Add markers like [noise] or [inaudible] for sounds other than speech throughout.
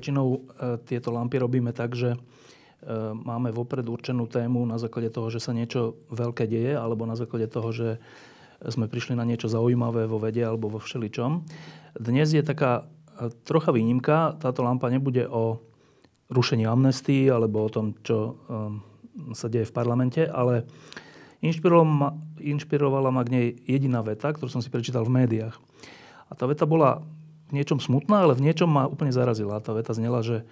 Väčšinou e, tieto lampy robíme tak, že e, máme vopred určenú tému na základe toho, že sa niečo veľké deje, alebo na základe toho, že sme prišli na niečo zaujímavé vo vede alebo vo všeličom. Dnes je taká e, trocha výnimka. Táto lampa nebude o rušení amnestii alebo o tom, čo sa deje v parlamente, ale inšpirovala ma, inšpirovala ma k nej jediná veta, ktorú som si prečítal v médiách. A tá veta bola niečom smutná, ale v niečom ma úplne zarazila. Tá veta znela, že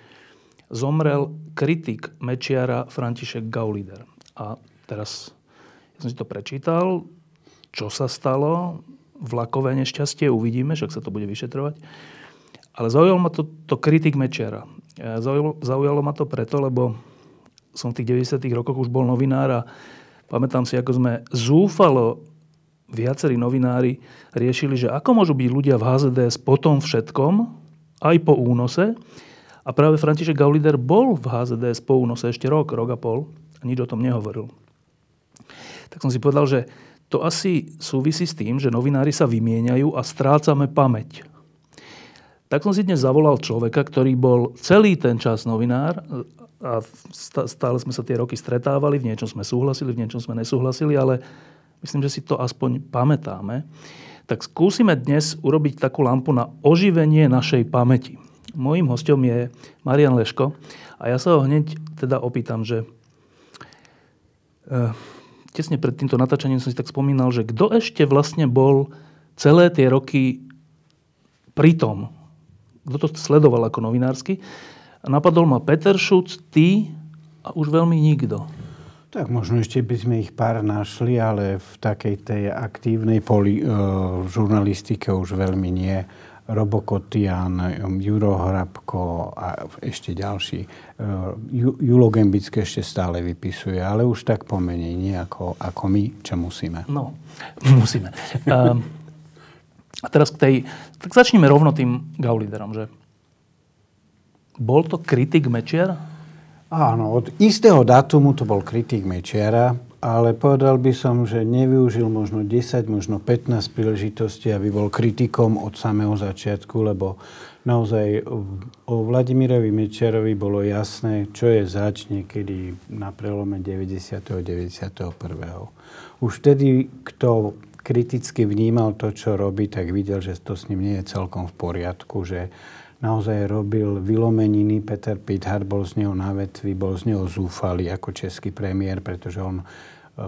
zomrel kritik Mečiara František Gaulider. A teraz ja som si to prečítal, čo sa stalo, vlakové nešťastie, uvidíme, však sa to bude vyšetrovať. Ale zaujalo ma to, to kritik Mečiara. Zaujalo, zaujalo ma to preto, lebo som v tých 90. rokoch už bol novinár a pamätám si, ako sme zúfalo viacerí novinári riešili, že ako môžu byť ľudia v HZDS po tom všetkom, aj po únose. A práve František Gaulider bol v HZDS po únose ešte rok, rok a pol a nič o tom nehovoril. Tak som si povedal, že to asi súvisí s tým, že novinári sa vymieňajú a strácame pamäť. Tak som si dnes zavolal človeka, ktorý bol celý ten čas novinár a stále sme sa tie roky stretávali, v niečom sme súhlasili, v niečom sme nesúhlasili, ale myslím, že si to aspoň pamätáme, tak skúsime dnes urobiť takú lampu na oživenie našej pamäti. Mojím hostom je Marian Leško a ja sa ho hneď teda opýtam, že e, tesne pred týmto natáčaním som si tak spomínal, že kto ešte vlastne bol celé tie roky pritom, kto to sledoval ako novinársky. Napadol ma Peter Šuc, ty a už veľmi nikto. Tak možno ešte by sme ich pár našli, ale v takej tej aktívnej poli, uh, žurnalistike už veľmi nie. Robo Kotian, Juro Hrabko a ešte ďalší. Uh, Julo Gembické ešte stále vypisuje, ale už tak pomenej, nie ako, ako my, čo musíme. No, [laughs] musíme. Uh, a teraz k tej... Tak začneme rovno tým Gauliderom, že bol to kritik Mečiar? Áno, od istého datumu to bol kritik Mečiara, ale povedal by som, že nevyužil možno 10, možno 15 príležitostí, aby bol kritikom od samého začiatku, lebo naozaj o Vladimirovi Mečiarovi bolo jasné, čo je zač niekedy na prelome 90. a 91. Už vtedy, kto kriticky vnímal to, čo robí, tak videl, že to s ním nie je celkom v poriadku, že naozaj robil vylomeniny. Peter Pithard bol z neho na vetvi, bol z neho zúfalý ako český premiér, pretože on e,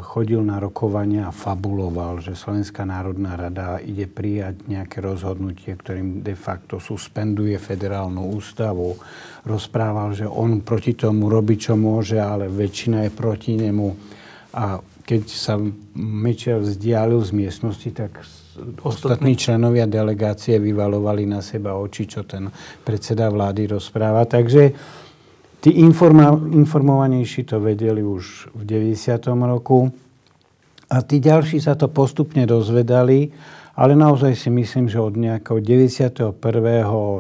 chodil na rokovania a fabuloval, že Slovenská národná rada ide prijať nejaké rozhodnutie, ktorým de facto suspenduje federálnu ústavu. Rozprával, že on proti tomu robí, čo môže, ale väčšina je proti nemu. A keď sa Mečiar vzdialil z miestnosti, tak ostatní členovia delegácie vyvalovali na seba oči, čo ten predseda vlády rozpráva. Takže tí informa- informovanejší to vedeli už v 90. roku a tí ďalší sa to postupne dozvedali, ale naozaj si myslím, že od nejakého 91.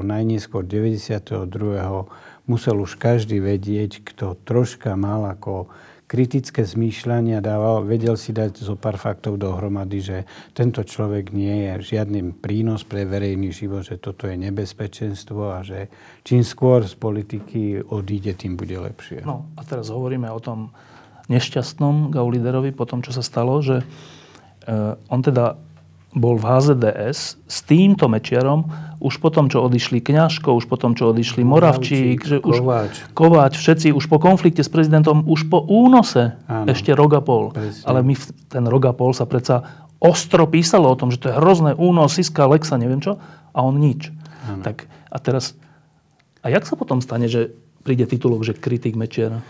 najneskôr 92. musel už každý vedieť, kto troška mal ako kritické zmýšľania dával, vedel si dať zo pár faktov dohromady, že tento človek nie je žiadnym prínos pre verejný život, že toto je nebezpečenstvo a že čím skôr z politiky odíde, tým bude lepšie. No a teraz hovoríme o tom nešťastnom Gauliderovi po tom, čo sa stalo, že e, on teda bol v HZDS s týmto Mečiarom už potom, čo odišli Kňažko, už potom, čo odišli Moravčík, že už Kováč. Kováč, všetci už po konflikte s prezidentom, už po únose, Áno, ešte rok a pol. Presne. Ale my ten rok a pol sa predsa ostro písalo o tom, že to je hrozné únos, Siska, Lexa, neviem čo, a on nič. Áno. Tak a teraz, a jak sa potom stane, že príde titulok, že kritik Mečiara?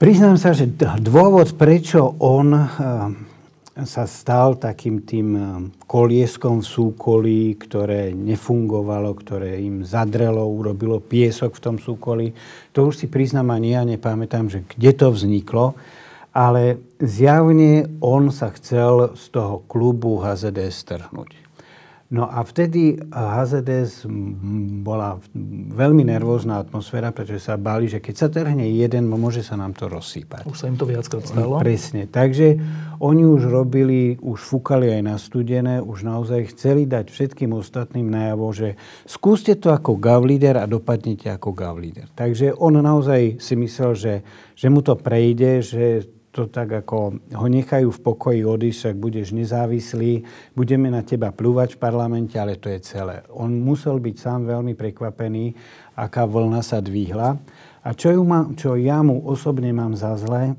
Priznám sa, že dôvod, prečo on eh, sa stal takým tým eh, kolieskom v súkolí, ktoré nefungovalo, ktoré im zadrelo, urobilo piesok v tom súkolí. To už si priznám ani ja nepamätám, že kde to vzniklo. Ale zjavne on sa chcel z toho klubu HZD strhnúť. No a vtedy HZDS bola veľmi nervózna atmosféra, pretože sa báli, že keď sa trhne jeden, môže sa nám to rozsýpať. Už sa im to viackrát stalo. Presne. Takže oni už robili, už fúkali aj na studené, už naozaj chceli dať všetkým ostatným najavo, že skúste to ako gavlíder a dopadnete ako gavlíder. Takže on naozaj si myslel, že, že mu to prejde, že to tak ako ho nechajú v pokoji odísť, ak budeš nezávislý, budeme na teba plúvať v parlamente, ale to je celé. On musel byť sám veľmi prekvapený, aká vlna sa dvihla. A čo, ju má, čo ja mu osobne mám za zlé,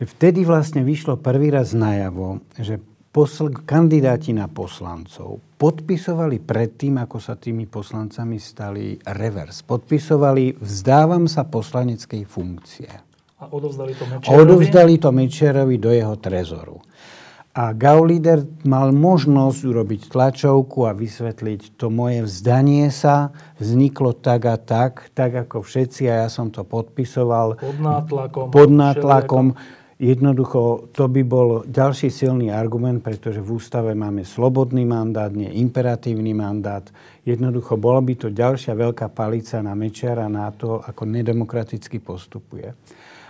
že vtedy vlastne vyšlo prvý raz najavo, že posl- kandidáti na poslancov podpisovali predtým, ako sa tými poslancami stali revers. Podpisovali vzdávam sa poslaneckej funkcie. A odovzdali to Mečerovi? Odovzdali to Mečerovi do jeho trezoru. A Gaulider mal možnosť urobiť tlačovku a vysvetliť, to moje vzdanie sa vzniklo tak a tak, tak ako všetci a ja som to podpisoval. Pod nátlakom. Pod nátlakom. Jednoducho, to by bol ďalší silný argument, pretože v ústave máme slobodný mandát, nie imperatívny mandát. Jednoducho, bola by to ďalšia veľká palica na Mečera na to, ako nedemokraticky postupuje.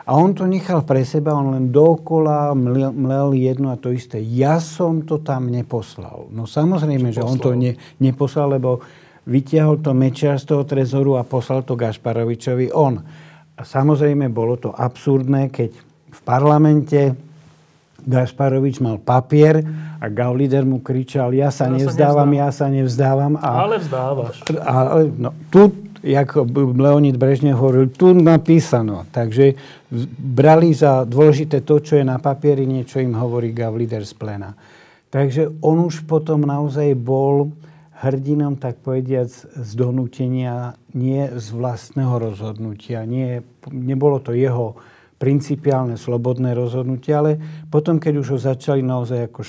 A on to nechal pre seba, on len dokola mlel, mlel jedno a to isté. Ja som to tam neposlal. No samozrejme, že on to ne, neposlal, lebo vytiahol to Mečiar z toho trezoru a poslal to Gašparovičovi on. A samozrejme, bolo to absurdné, keď v parlamente Gašparovič mal papier a Gaulider mu kričal, ja sa ja nevzdávam, sa ja sa nevzdávam. A, ale vzdávaš. Ale, no, tu jak Leonid Brežnev hovoril, tu napísano. Takže brali za dôležité to, čo je na papieri, niečo im hovorí Gavlider z plena. Takže on už potom naozaj bol hrdinom, tak povediac, z donútenia, nie z vlastného rozhodnutia. Nie, nebolo to jeho principiálne slobodné rozhodnutie, ale potom, keď už ho začali naozaj ako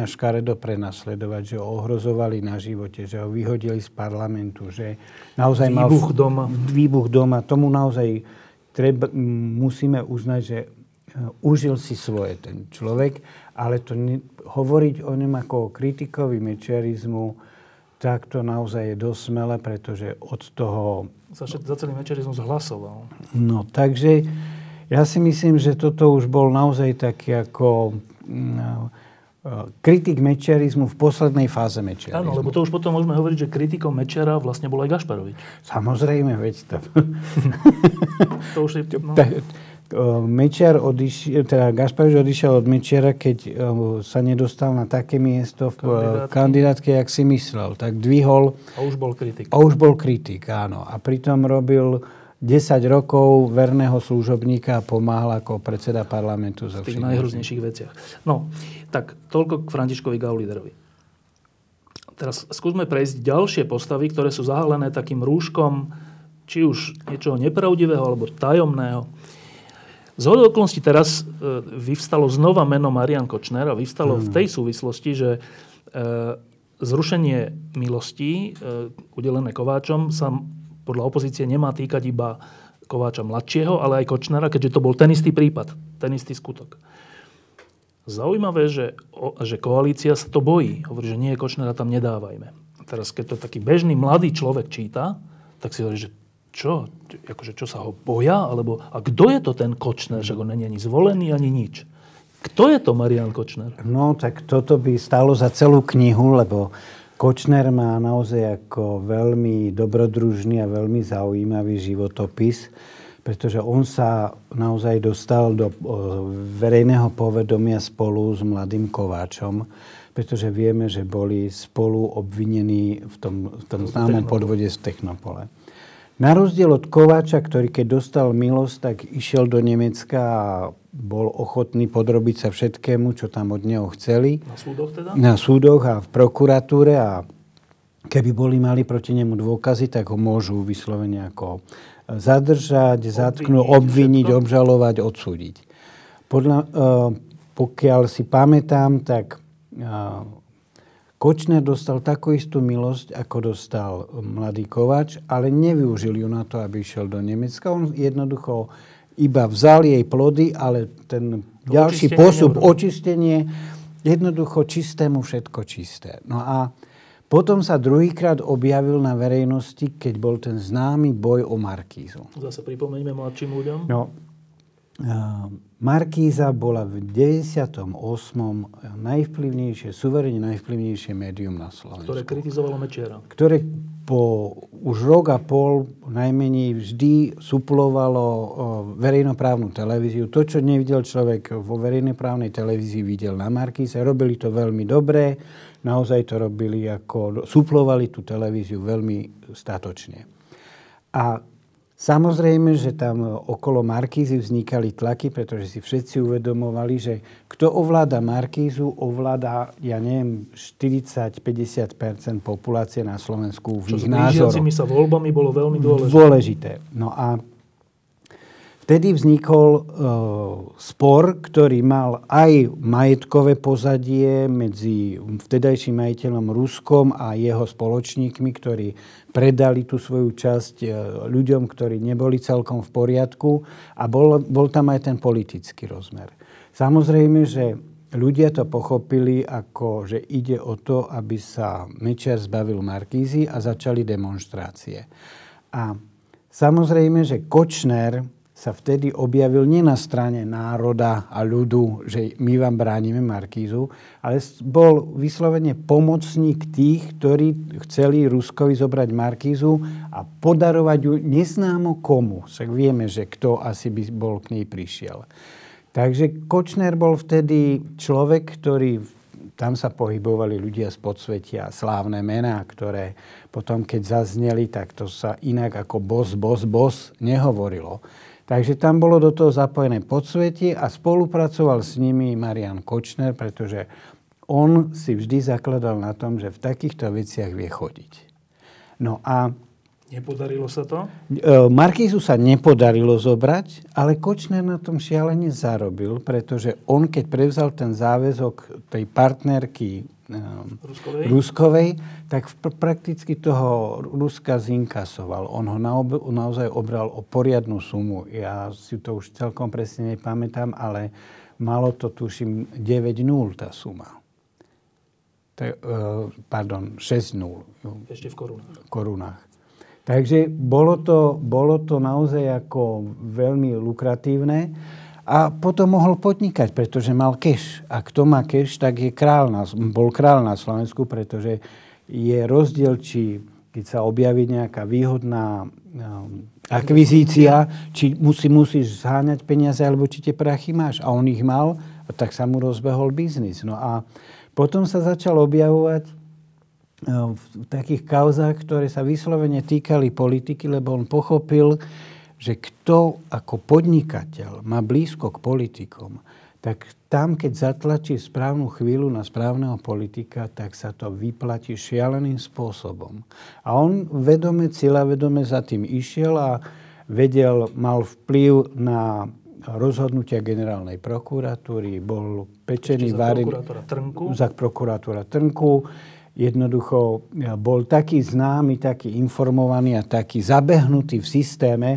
a škaredo prenasledovať, že ho ohrozovali na živote, že ho vyhodili z parlamentu, že naozaj výbuch mal... doma. Výbuch doma. Tomu naozaj treba, musíme uznať, že e, užil si svoje ten človek, ale to ne, hovoriť o ňom ako o kritikovi mečerizmu, tak to naozaj je dosť smelé, pretože od toho... Za, za celý mečerizmus hlasoval. No, takže ja si myslím, že toto už bol naozaj taký ako mm, e, kritik mečiarizmu v poslednej fáze mečiarizmu. Áno, lebo to už potom môžeme hovoriť, že kritikom Mečera vlastne bol aj Gašparovič. Samozrejme, veď to. [laughs] to už je... No. Mečiar odišiel, teda Gašparovič odišiel od Mečiara, keď e, sa nedostal na také miesto v kandidátke jak si myslel. Tak dvihol... A už bol kritik. A už bol kritik, áno. A pritom robil 10 rokov verného služobníka a pomáhal ako predseda parlamentu. V tých najhroznejších veciach. No, tak toľko k Františkovi Gauliderovi. Teraz skúsme prejsť ďalšie postavy, ktoré sú zahalené takým rúškom či už niečoho nepravdivého alebo tajomného. Z okolností teraz e, vyvstalo znova meno Marian Kočner a vyvstalo hmm. v tej súvislosti, že e, zrušenie milostí e, udelené Kováčom sa podľa opozície nemá týkať iba Kováča mladšieho, ale aj Kočnera, keďže to bol ten istý prípad, ten istý skutok. Zaujímavé, že, že koalícia sa to bojí. Hovorí, že nie, Kočnera tam nedávajme. A teraz, keď to taký bežný mladý človek číta, tak si hovorí, že čo? Akože čo sa ho boja? Alebo, a kto je to ten Kočner? Že on není ani zvolený, ani nič. Kto je to Marian Kočner? No, tak toto by stalo za celú knihu, lebo Kočner má naozaj ako veľmi dobrodružný a veľmi zaujímavý životopis, pretože on sa naozaj dostal do verejného povedomia spolu s mladým Kováčom, pretože vieme, že boli spolu obvinení v tom, v tom známom podvode z Technopole. Na rozdiel od Kováča, ktorý keď dostal milosť, tak išiel do Nemecka a bol ochotný podrobiť sa všetkému, čo tam od neho chceli. Na súdoch teda? Na súdoch a v prokuratúre a keby boli mali proti nemu dôkazy, tak ho môžu vyslovene ako zadržať, zatknúť, obviniť, všetko? obžalovať, odsúdiť. Podľa, pokiaľ si pamätám, tak Kočner dostal takú istú milosť, ako dostal mladý Kovač, ale nevyužil ju na to, aby išiel do Nemecka. On jednoducho iba vzal jej plody, ale ten to ďalší postup, očistenie, jednoducho čistému všetko čisté. No a potom sa druhýkrát objavil na verejnosti, keď bol ten známy boj o Markízu. Zase pripomeňme mladším ľuďom. No, Markíza bola v 98. najvplyvnejšie, suverene najvplyvnejšie médium na Slovensku. Ktoré kritizovalo Mečiara. Ktoré po už rok a pol najmenej vždy suplovalo verejnoprávnu televíziu. To, čo nevidel človek vo verejnoprávnej televízii, videl na Markíze. Robili to veľmi dobre. Naozaj to robili ako... Suplovali tú televíziu veľmi statočne. A Samozrejme, že tam okolo Markízy vznikali tlaky, pretože si všetci uvedomovali, že kto ovláda Markízu, ovláda, ja neviem, 40-50% populácie na Slovensku v Čo ich názoroch. Sa voľbami bolo veľmi dôležité. Dôležité. No a Vtedy vznikol e, spor, ktorý mal aj majetkové pozadie medzi vtedajším majiteľom Ruskom a jeho spoločníkmi, ktorí predali tú svoju časť e, ľuďom, ktorí neboli celkom v poriadku a bol, bol tam aj ten politický rozmer. Samozrejme, že ľudia to pochopili ako, že ide o to, aby sa Mečiar zbavil Markízy a začali demonstrácie. A samozrejme, že Kočner sa vtedy objavil nie na strane národa a ľudu, že my vám bránime Markízu, ale bol vyslovene pomocník tých, ktorí chceli Ruskovi zobrať Markízu a podarovať ju neznámo komu. Však vieme, že kto asi by bol k nej prišiel. Takže Kočner bol vtedy človek, ktorý tam sa pohybovali ľudia z podsvetia, slávne mená, ktoré potom, keď zazneli, tak to sa inak ako bos, bos, bos nehovorilo. Takže tam bolo do toho zapojené podsvetie a spolupracoval s nimi Marian Kočner, pretože on si vždy zakladal na tom, že v takýchto veciach vie chodiť. No a... Nepodarilo sa to? E, Markízu sa nepodarilo zobrať, ale Kočner na tom šialene zarobil, pretože on, keď prevzal ten záväzok tej partnerky Ruskovej? Ruskovej, tak prakticky toho Ruska zinkasoval. On ho naozaj obral o poriadnu sumu. Ja si to už celkom presne nepamätám, ale malo to, tuším, 9 nul tá suma. E, pardon, 6 nul. Ešte v korunách. korunách. Takže bolo to, bolo to naozaj ako veľmi lukratívne a potom mohol podnikať, pretože mal keš. A kto má keš, tak je král na, bol král na Slovensku, pretože je rozdiel, či keď sa objaví nejaká výhodná um, akvizícia, či musí, musíš zháňať peniaze, alebo či tie prachy máš. A on ich mal, tak sa mu rozbehol biznis. No a potom sa začal objavovať um, v takých kauzách, ktoré sa vyslovene týkali politiky, lebo on pochopil, že kto ako podnikateľ má blízko k politikom, tak tam, keď zatlačí správnu chvíľu na správneho politika, tak sa to vyplatí šialeným spôsobom. A on vedome, vedome za tým išiel a vedel, mal vplyv na rozhodnutia generálnej prokuratúry, bol pečený za Trnku. Za prokurátora Trnku. Jednoducho bol taký známy, taký informovaný a taký zabehnutý v systéme,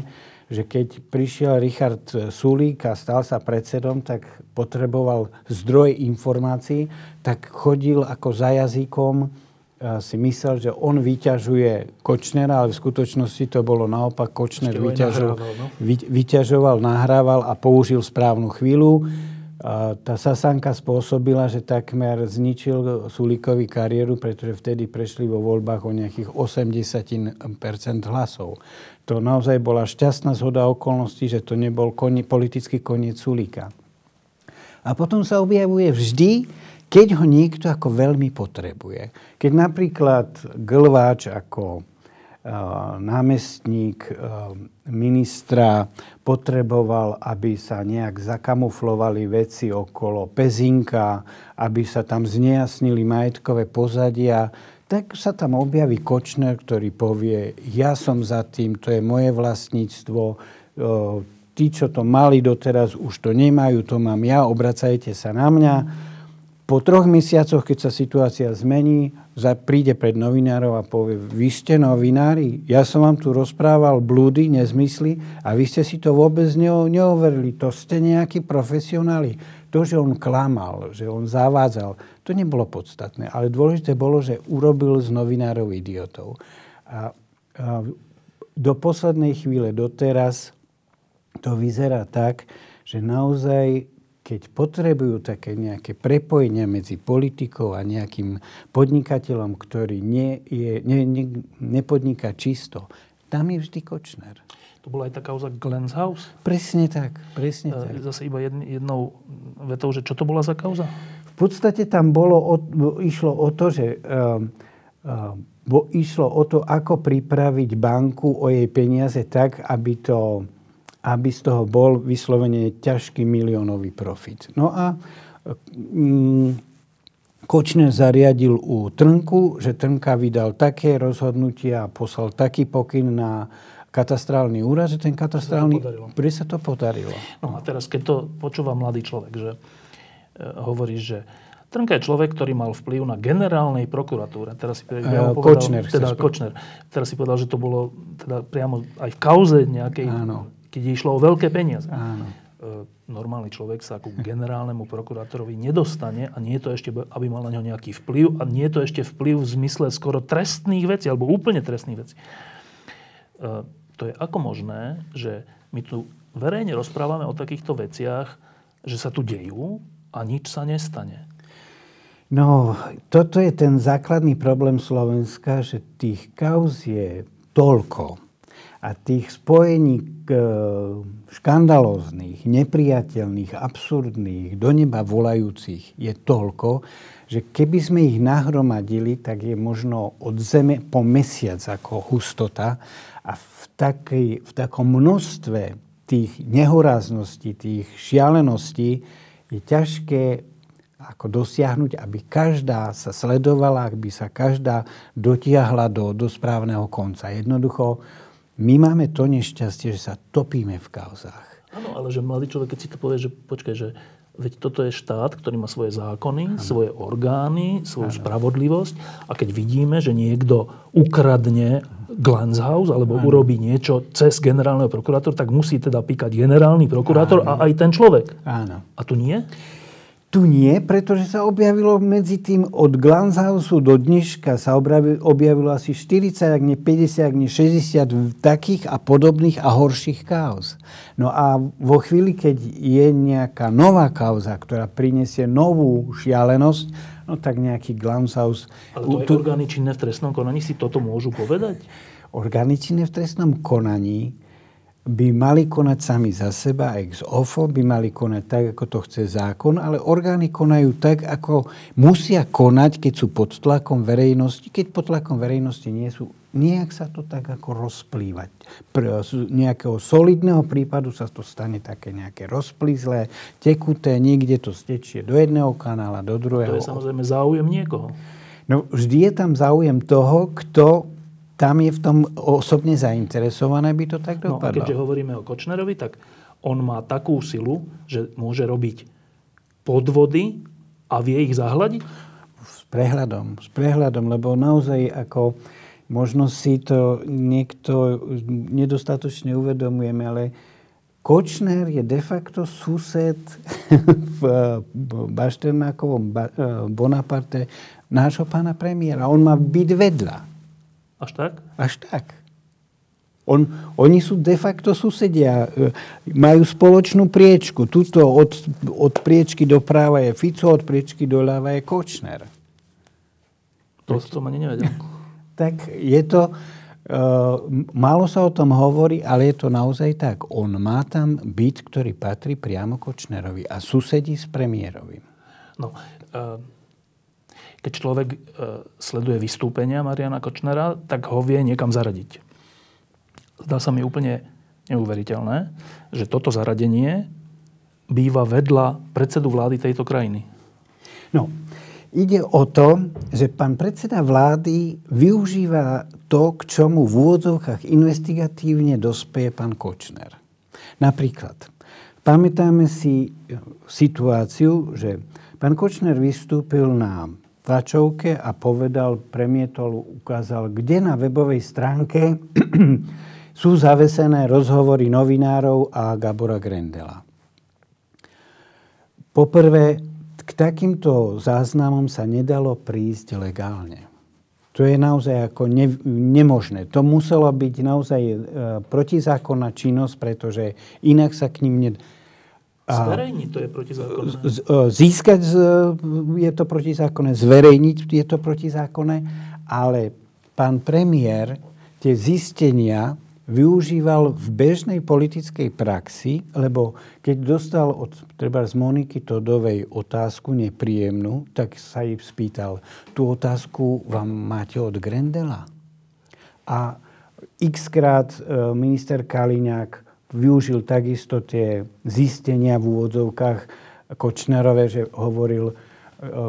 že keď prišiel Richard Sulík a stal sa predsedom, tak potreboval zdroj informácií, tak chodil ako za jazykom, si myslel, že on vyťažuje Kočnera, ale v skutočnosti to bolo naopak. Kočner vyťažoval, no? vyťažoval, nahrával a použil správnu chvíľu. Tá Sasanka spôsobila, že takmer zničil Sulíkovi kariéru, pretože vtedy prešli vo voľbách o nejakých 80% hlasov to naozaj bola šťastná zhoda okolností, že to nebol koni, politický koniec Sulíka. A potom sa objavuje vždy, keď ho niekto ako veľmi potrebuje. Keď napríklad Glváč ako námestník ministra potreboval, aby sa nejak zakamuflovali veci okolo Pezinka, aby sa tam znejasnili majetkové pozadia, tak sa tam objaví Kočner, ktorý povie, ja som za tým, to je moje vlastníctvo, tí, čo to mali doteraz, už to nemajú, to mám ja, obracajte sa na mňa. Po troch mesiacoch, keď sa situácia zmení, príde pred novinárov a povie, vy ste novinári, ja som vám tu rozprával blúdy, nezmysly a vy ste si to vôbec neoverili, to ste nejakí profesionáli. To, že on klamal, že on zavádzal, to nebolo podstatné. Ale dôležité bolo, že urobil z novinárov idiotov. A, a do poslednej chvíle, doteraz, to vyzerá tak, že naozaj keď potrebujú také nejaké prepojenia medzi politikou a nejakým podnikateľom, ktorý nie je, ne, ne, nepodniká čisto, tam je vždy Kočner. To bola aj tá kauza Glens House? Presne tak, presne e, tak. Zase iba jednou vetou, že čo to bola za kauza? V podstate tam bolo, o, išlo o to, že um, um, bo išlo o to, ako pripraviť banku o jej peniaze tak, aby to aby z toho bol vyslovene ťažký miliónový profit. No a mm, Kočner zariadil u Trnku, že Trnka vydal také rozhodnutie a poslal taký pokyn na katastrálny úrad, že ten katastrálny... Pre sa to podarilo. No a teraz, keď to počúva mladý človek, že e, hovorí, že Trnka je človek, ktorý mal vplyv na generálnej prokuratúre. Teraz si povedal, Kočner. Teda Kočner. Teraz si povedal, že to bolo teda priamo aj v kauze nejakej Áno keď išlo o veľké peniaze. Áno. E, normálny človek sa ku generálnemu prokurátorovi nedostane a nie je to ešte, aby mal na ňo nejaký vplyv a nie je to ešte vplyv v zmysle skoro trestných vecí alebo úplne trestných vecí. E, to je ako možné, že my tu verejne rozprávame o takýchto veciach, že sa tu dejú a nič sa nestane. No, toto je ten základný problém Slovenska, že tých kauz je toľko, a tých spojení e, škandalóznych, nepriateľných, absurdných, do neba volajúcich je toľko, že keby sme ich nahromadili, tak je možno od Zeme po mesiac ako hustota a v, takej, v takom množstve tých nehorázností, tých šialeností je ťažké ako dosiahnuť, aby každá sa sledovala, aby sa každá dotiahla do, do správneho konca. Jednoducho my máme to nešťastie, že sa topíme v kauzách. Áno, ale že mladý človek, keď si to povie, že počkaj, že veď toto je štát, ktorý má svoje zákony, ano. svoje orgány, svoju ano. spravodlivosť a keď vidíme, že niekto ukradne House alebo ano. urobí niečo cez generálneho prokurátora, tak musí teda píkať generálny prokurátor ano. a aj ten človek. Áno. A tu nie? Tu nie, pretože sa objavilo medzi tým od Glanzhausu do dneška sa objavilo asi 40, ak nie 50, ak nie 60 takých a podobných a horších kauz. No a vo chvíli, keď je nejaká nová kauza, ktorá prinesie novú šialenosť, no tak nejaký Glanzhaus... Ale to tu... orgány činné v trestnom konaní si toto môžu povedať? Orgány činné v trestnom konaní by mali konať sami za seba, ex ofo, by mali konať tak, ako to chce zákon, ale orgány konajú tak, ako musia konať, keď sú pod tlakom verejnosti. Keď pod tlakom verejnosti nie sú, nejak sa to tak ako rozplývať. Pre nejakého solidného prípadu sa to stane také nejaké rozplýzlé, tekuté, niekde to stečie do jedného kanála, do druhého. To je samozrejme záujem niekoho. No vždy je tam záujem toho, kto tam je v tom osobne zainteresované, by to tak dopadlo. No a keďže hovoríme o Kočnerovi, tak on má takú silu, že môže robiť podvody a vie ich zahľadiť? S prehľadom, s prehľadom, lebo naozaj ako možno si to niekto nedostatočne uvedomujeme, ale Kočner je de facto sused [laughs] v Bašternákovom eh, Bonaparte nášho pána premiéra. On má byť vedľa. Až tak? Až tak. On, oni sú de facto susedia. E, majú spoločnú priečku. Tuto od, od priečky doprava je Fico, od priečky doľava je Kočner. To som ani nevedel. [laughs] tak je to... Uh, málo sa o tom hovorí, ale je to naozaj tak. On má tam byt, ktorý patrí priamo Kočnerovi a susedí s premiérovým. No, uh, keď človek e, sleduje vystúpenia Mariana Kočnera, tak ho vie niekam zaradiť. Zdá sa mi úplne neuveriteľné, že toto zaradenie býva vedľa predsedu vlády tejto krajiny. No, Ide o to, že pán predseda vlády využíva to, k čomu v úvodzovkách investigatívne dospeje pán Kočner. Napríklad, pamätáme si situáciu, že pán Kočner vystúpil na tlačovke a povedal, premietol, ukázal, kde na webovej stránke [clears throat] sú zavesené rozhovory novinárov a Gabora Grendela. Poprvé, k takýmto záznamom sa nedalo prísť legálne. To je naozaj ako ne, nemožné. To muselo byť naozaj e, protizákonná činnosť, pretože inak sa k ním... Ne... Zverejniť to je protizákonné. E, získať je to protizákonné, zverejniť je to protizákonné, ale pán premiér tie zistenia využíval v bežnej politickej praxi, lebo keď dostal od treba z Moniky Todovej otázku nepríjemnú, tak sa jej spýtal, tú otázku vám máte od Grendela? A x krát e, minister Kaliňák využil takisto tie zistenia v úvodzovkách Kočnerové, že hovoril, e,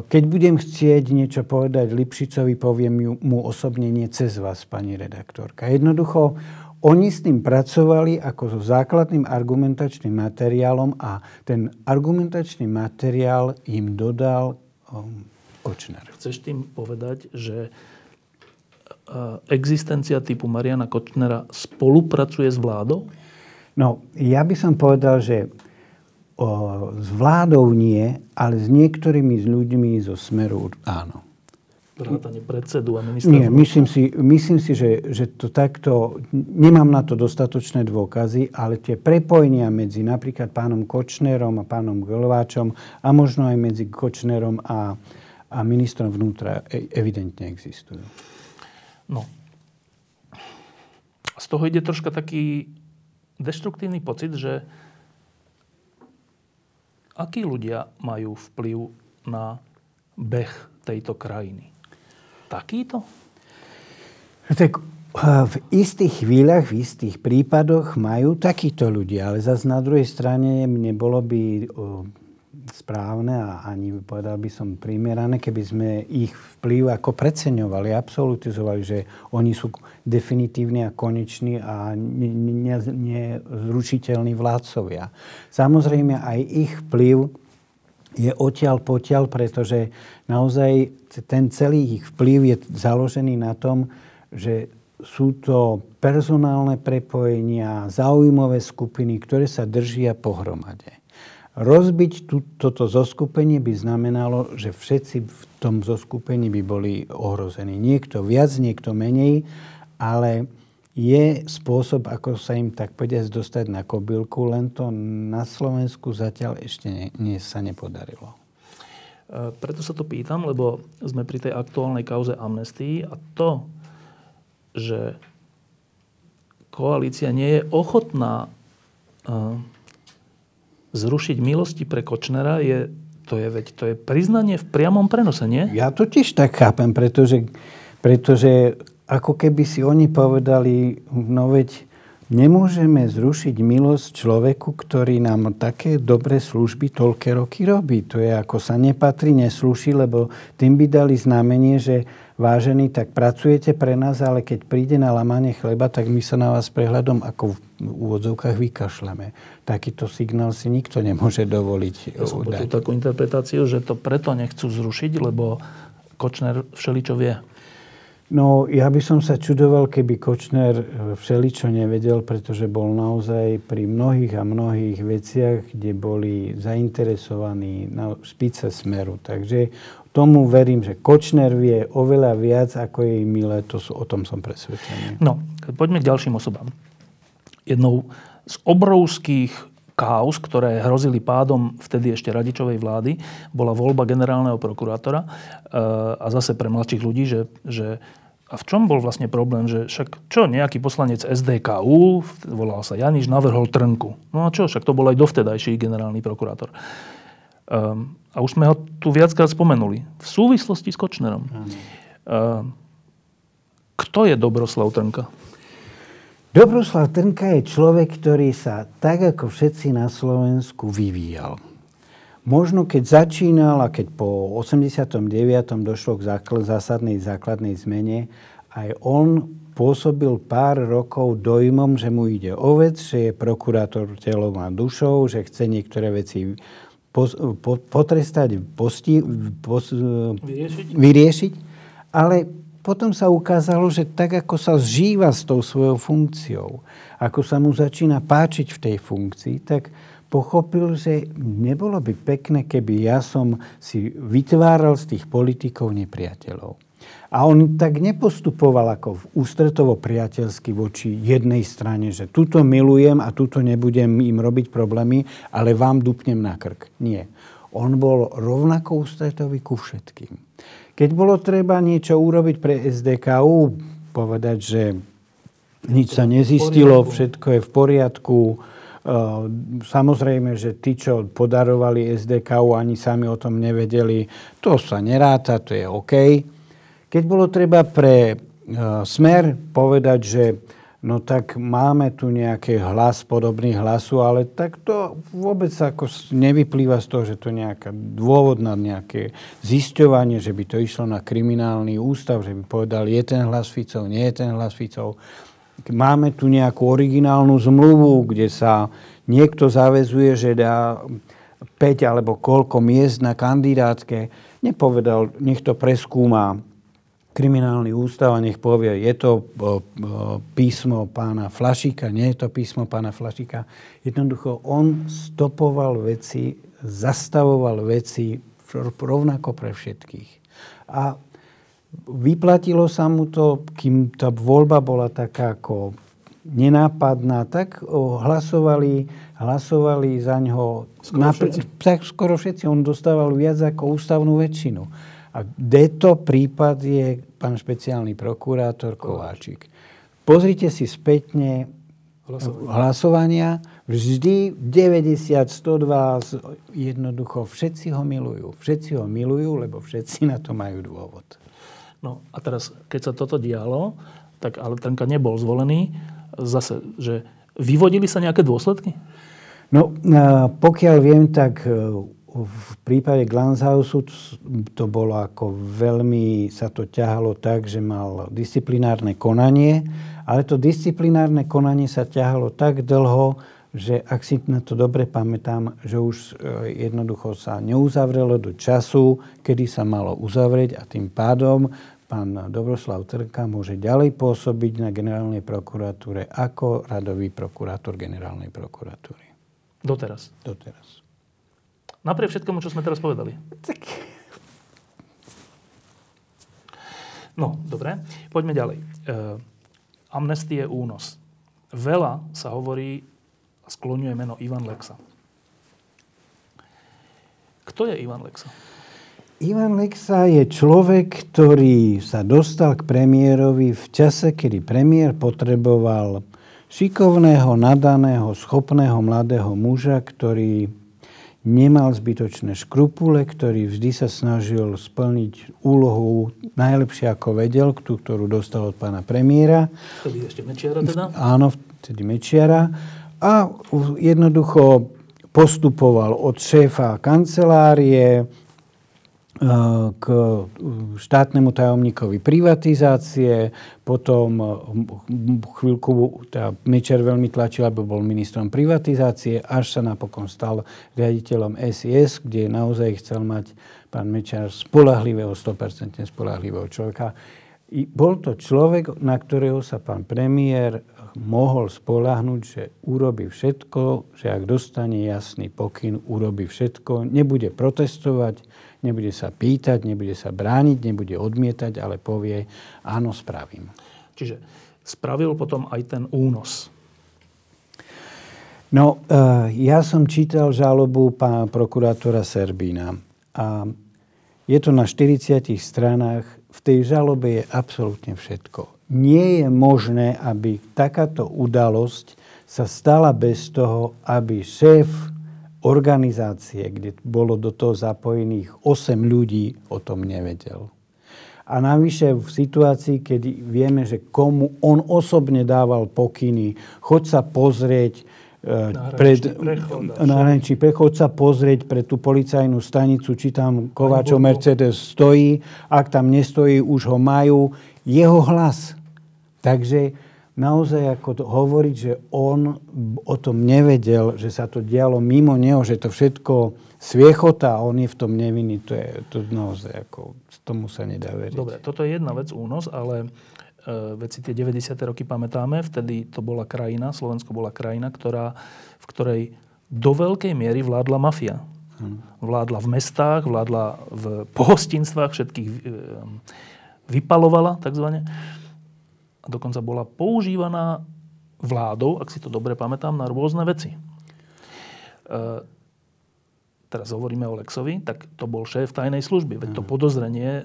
keď budem chcieť niečo povedať Lipšicovi, poviem mu osobne nie cez vás, pani redaktorka. Jednoducho oni s tým pracovali ako so základným argumentačným materiálom a ten argumentačný materiál im dodal um, Kočner. Chceš tým povedať, že uh, existencia typu Mariana Kočnera spolupracuje s vládou? No, ja by som povedal, že o, s vládou nie, ale s niektorými z ľuďmi zo Smeru áno vrátane predsedu a ministra? Nie, myslím si, myslím si že, že to takto, nemám na to dostatočné dôkazy, ale tie prepojenia medzi napríklad pánom Kočnerom a pánom Glováčom a možno aj medzi Kočnerom a, a ministrom vnútra e, evidentne existujú. No. Z toho ide troška taký deštruktívny pocit, že akí ľudia majú vplyv na beh tejto krajiny takýto? Tak v istých chvíľach, v istých prípadoch majú takíto ľudia, ale zase na druhej strane mne bolo by správne a ani povedal by som primerané, keby sme ich vplyv ako preceňovali, absolutizovali, že oni sú definitívni a koneční a nezručiteľní vládcovia. Samozrejme aj ich vplyv je odtiaľ potiaľ, pretože naozaj ten celý ich vplyv je založený na tom, že sú to personálne prepojenia, zaujímavé skupiny, ktoré sa držia pohromade. Rozbiť tú, toto zoskupenie by znamenalo, že všetci v tom zoskupení by boli ohrození. Niekto viac, niekto menej, ale je spôsob, ako sa im tak povedať dostať na kobylku, len to na Slovensku zatiaľ ešte nie, nie sa nepodarilo. E, preto sa to pýtam, lebo sme pri tej aktuálnej kauze amnestii a to, že koalícia nie je ochotná e, zrušiť milosti pre Kočnera, je, to, je, veď, to je priznanie v priamom prenose, nie? Ja to tiež tak chápem, pretože, pretože ako keby si oni povedali, no veď nemôžeme zrušiť milosť človeku, ktorý nám také dobré služby toľké roky robí. To je ako sa nepatrí, neslúši, lebo tým by dali znamenie, že vážení, tak pracujete pre nás, ale keď príde na lamanie chleba, tak my sa na vás prehľadom ako úvodzovkách vykašľame. Takýto signál si nikto nemôže dovoliť. Ja som počul takú interpretáciu, že to preto nechcú zrušiť, lebo Kočner všeličo vie. No, ja by som sa čudoval, keby Kočner e, všeličo nevedel, pretože bol naozaj pri mnohých a mnohých veciach, kde boli zainteresovaní na špice smeru. Takže tomu verím, že Kočner vie oveľa viac, ako jej milé, to o tom som presvedčený. No, poďme k ďalším osobám. Jednou z obrovských kaos, ktoré hrozili pádom vtedy ešte radičovej vlády, bola voľba generálneho prokurátora. E, a zase pre mladších ľudí, že, že a v čom bol vlastne problém, že však čo, nejaký poslanec SDKU, volal sa Janiš, navrhol Trnku. No a čo, však to bol aj dovtedajší generálny prokurátor. Um, a už sme ho tu viackrát spomenuli. V súvislosti s Kočnerom. Um, kto je Dobroslav Trnka? Dobroslav Trnka je človek, ktorý sa tak ako všetci na Slovensku vyvíjal. Možno keď začínal a keď po 89. došlo k zásadnej základnej zmene, aj on pôsobil pár rokov dojmom, že mu ide o vec, že je prokurátor telom a dušou, že chce niektoré veci potrestať, posti, pos, vyriešiť. vyriešiť. Ale potom sa ukázalo, že tak, ako sa zžíva s tou svojou funkciou, ako sa mu začína páčiť v tej funkcii, tak pochopil, že nebolo by pekné, keby ja som si vytváral z tých politikov nepriateľov. A on tak nepostupoval ako v ústretovo priateľsky voči jednej strane, že tuto milujem a tuto nebudem im robiť problémy, ale vám dupnem na krk. Nie. On bol rovnako ústretový ku všetkým. Keď bolo treba niečo urobiť pre SDKU, povedať, že nič sa nezistilo, všetko je v poriadku, Ehm, samozrejme, že tí, čo podarovali SDKU, ani sami o tom nevedeli, to sa neráta, to je OK. Keď bolo treba pre ehm, Smer povedať, že no tak máme tu nejaký hlas, podobný hlasu, ale tak to vôbec ako nevyplýva z toho, že to je nejaká dôvod na nejaké zisťovanie, že by to išlo na kriminálny ústav, že by povedal, je ten hlas Ficov, nie je ten hlas Ficov máme tu nejakú originálnu zmluvu, kde sa niekto zavezuje, že dá 5 alebo koľko miest na kandidátke. Nepovedal, nech to preskúma kriminálny ústav a nech povie, je to písmo pána Flašika, nie je to písmo pána Flašika. Jednoducho on stopoval veci, zastavoval veci rovnako pre všetkých. A vyplatilo sa mu to, kým tá voľba bola taká ako nenápadná, tak hlasovali, hlasovali za ňo skoro, napr- všetci. Tak skoro všetci. On dostával viac ako ústavnú väčšinu. A deto prípad je pán špeciálny prokurátor Kováčik. Pozrite si spätne hlasovania. hlasovania. Vždy 90, 102, jednoducho všetci ho milujú. Všetci ho milujú, lebo všetci na to majú dôvod. No a teraz, keď sa toto dialo, tak ale Trnka nebol zvolený. Zase, že vyvodili sa nejaké dôsledky? No, pokiaľ viem, tak e, v prípade Glanshausu to bolo ako veľmi, sa to ťahalo tak, že mal disciplinárne konanie, ale to disciplinárne konanie sa ťahalo tak dlho, že ak si na to dobre pamätám, že už e, jednoducho sa neuzavrelo do času, kedy sa malo uzavrieť a tým pádom pán Dobroslav Trka môže ďalej pôsobiť na generálnej prokuratúre ako radový prokurátor generálnej prokuratúry. Doteraz? Doteraz. Napriek všetkému, čo sme teraz povedali. Tak... No, dobre. Poďme ďalej. E, amnestie únos. Veľa sa hovorí a skloňuje meno Ivan Lexa. Kto je Ivan Lexa? Ivan Lexa je človek, ktorý sa dostal k premiérovi v čase, kedy premiér potreboval šikovného, nadaného, schopného mladého muža, ktorý nemal zbytočné škrupule, ktorý vždy sa snažil splniť úlohu najlepšie ako vedel, tú, ktorú dostal od pána premiéra. Vtedy ešte Mečiara teda? Áno, vtedy Mečiara. A jednoducho postupoval od šéfa kancelárie, k štátnemu tajomníkovi privatizácie, potom chvíľku teda Mečer veľmi tlačil, aby bol ministrom privatizácie, až sa napokon stal riaditeľom SIS, kde naozaj chcel mať pán Mečer spolahlivého, 100% spolahlivého človeka. I bol to človek, na ktorého sa pán premiér mohol spolahnuť, že urobí všetko, že ak dostane jasný pokyn, urobí všetko, nebude protestovať, nebude sa pýtať, nebude sa brániť, nebude odmietať, ale povie, áno, spravím. Čiže spravil potom aj ten únos. No, e, ja som čítal žalobu pána prokurátora Serbína a je to na 40 stranách. V tej žalobe je absolútne všetko. Nie je možné, aby takáto udalosť sa stala bez toho, aby šéf organizácie, kde bolo do toho zapojených 8 ľudí, o tom nevedel. A navyše v situácii, kedy vieme, že komu on osobne dával pokyny, choď sa pozrieť, pred náhraničný prechod sa pozrieť pre tú policajnú stanicu, či tam Kováčov Mercedes stojí. Ak tam nestojí, už ho majú. Jeho hlas. Takže naozaj ako to, hovoriť, že on o tom nevedel, že sa to dialo mimo neho, že to všetko sviechota a on je v tom nevinný, to je to naozaj ako, tomu sa nedá veriť. Dobre, toto je jedna vec, únos, ale e, veci tie 90. roky pamätáme, vtedy to bola krajina, Slovensko bola krajina, ktorá, v ktorej do veľkej miery vládla mafia. Vládla v mestách, vládla v pohostinstvách, všetkých e, vypalovala takzvané a dokonca bola používaná vládou, ak si to dobre pamätám, na rôzne veci. E, teraz hovoríme o Lexovi, tak to bol šéf tajnej služby. Veď to mhm. podozrenie e,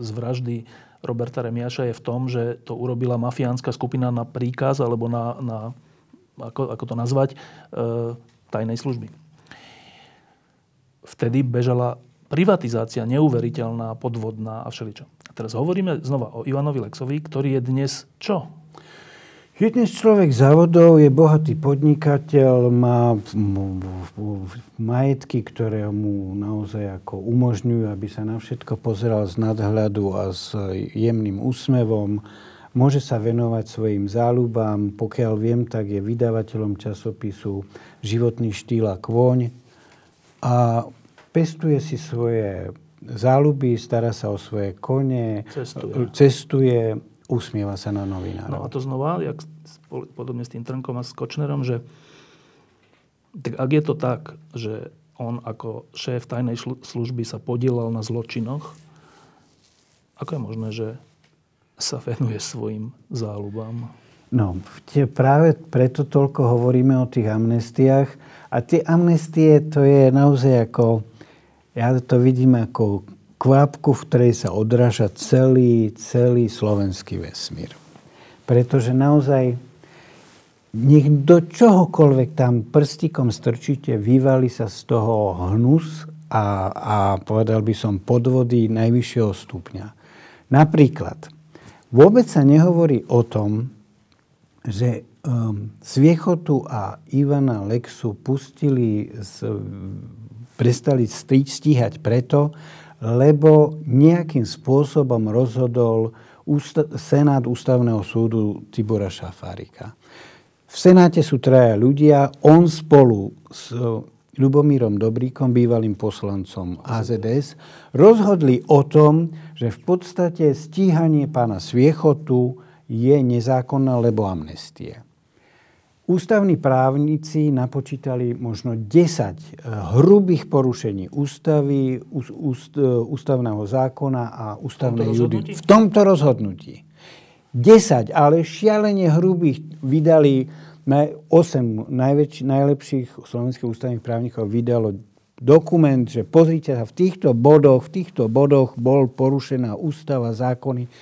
z vraždy Roberta Remiaša je v tom, že to urobila mafiánska skupina na príkaz alebo na, na ako, ako to nazvať, e, tajnej služby. Vtedy bežala privatizácia neuveriteľná, podvodná a všeličo. Teraz hovoríme znova o Ivanovi Lexovi, ktorý je dnes čo? Je dnes človek závodov, je bohatý podnikateľ, má majetky, ktoré mu naozaj ako umožňujú, aby sa na všetko pozeral z nadhľadu a s jemným úsmevom. Môže sa venovať svojim záľubám. Pokiaľ viem, tak je vydavateľom časopisu Životný štýl a kôň. A pestuje si svoje záľuby, stará sa o svoje kone, cestuje, cestuje usmieva sa na novinárov. No a to znova, jak, podobne s tým Trnkom a s Kočnerom, že tak ak je to tak, že on ako šéf tajnej služby sa podielal na zločinoch, ako je možné, že sa venuje svojim záľubám? No, tie, práve preto toľko hovoríme o tých amnestiách. A tie amnestie, to je naozaj ako ja to vidím ako kvapku, v ktorej sa odráža celý, celý slovenský vesmír. Pretože naozaj nech do čohokoľvek tam prstikom strčíte, vyvali sa z toho hnus a, a povedal by som podvody najvyššieho stupňa. Napríklad, vôbec sa nehovorí o tom, že um, Sviechotu a Ivana Lexu pustili z prestali stíhať preto, lebo nejakým spôsobom rozhodol ústa- Senát Ústavného súdu Tibora Šafárika. V Senáte sú traja ľudia, on spolu s Ľubomírom Dobríkom, bývalým poslancom AZS, rozhodli o tom, že v podstate stíhanie pána Sviechotu je nezákonné, lebo amnestie. Ústavní právnici napočítali možno 10 eh, hrubých porušení ústavy, úst, eh, ústavného zákona a ústavnej judy. V tomto rozhodnutí. 10, ale šialene hrubých vydali 8 najväč, najlepších slovenských ústavných právnikov vydalo dokument, že pozrite sa, v týchto bodoch, v týchto bodoch bol porušená ústava, zákony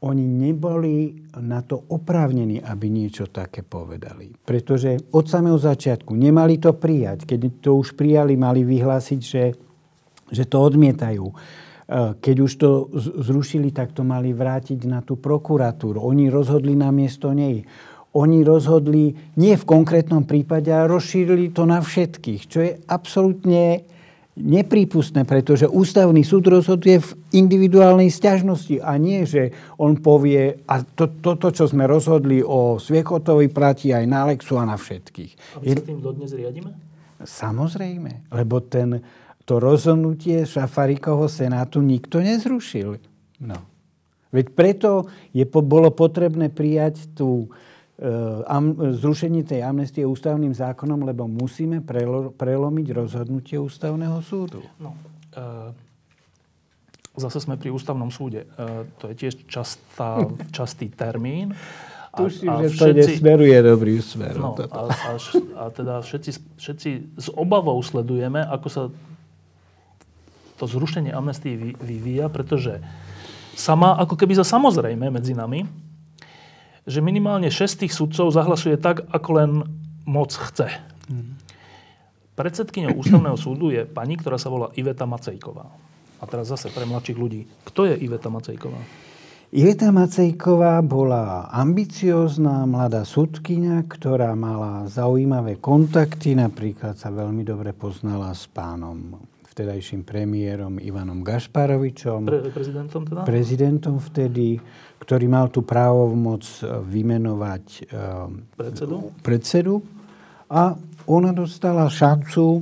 oni neboli na to oprávnení, aby niečo také povedali. Pretože od samého začiatku nemali to prijať. Keď to už prijali, mali vyhlásiť, že, že to odmietajú. E, keď už to zrušili, tak to mali vrátiť na tú prokuratúru. Oni rozhodli na miesto nej. Oni rozhodli nie v konkrétnom prípade, ale rozšírili to na všetkých, čo je absolútne neprípustné, pretože ústavný súd rozhoduje v individuálnej stiažnosti a nie, že on povie, a to, toto, čo sme rozhodli o Sviechotovi, platí aj na Lexu a na všetkých. A my sa tým dodnes riadíme? Samozrejme, lebo ten, to rozhodnutie Šafarikovho senátu nikto nezrušil. No. Veď preto je, bolo potrebné prijať tú, zrušenie tej amnestie ústavným zákonom, lebo musíme prelomiť rozhodnutie ústavného súdu. No, e, zase sme pri ústavnom súde. E, to je tiež častá, [laughs] častý termín. A, Tuším, a že všetci, to smeruje dobrý smer. No, a, a, a teda všetci, všetci s obavou sledujeme, ako sa to zrušenie amnestii vyvíja, pretože sama, ako keby za samozrejme medzi nami, že minimálne 6 tých sudcov zahlasuje tak, ako len moc chce. Predsedkyňou ústavného súdu je pani, ktorá sa volá Iveta Macejková. A teraz zase pre mladších ľudí. Kto je Iveta Macejková? Iveta Macejková bola ambiciózna mladá sudkynia, ktorá mala zaujímavé kontakty, napríklad sa veľmi dobre poznala s pánom vtedajším premiérom Ivanom Gašparovičom. Pre, prezidentom teda? Prezidentom vtedy, ktorý mal tú právomoc vymenovať predsedu. predsedu. A ona dostala šancu,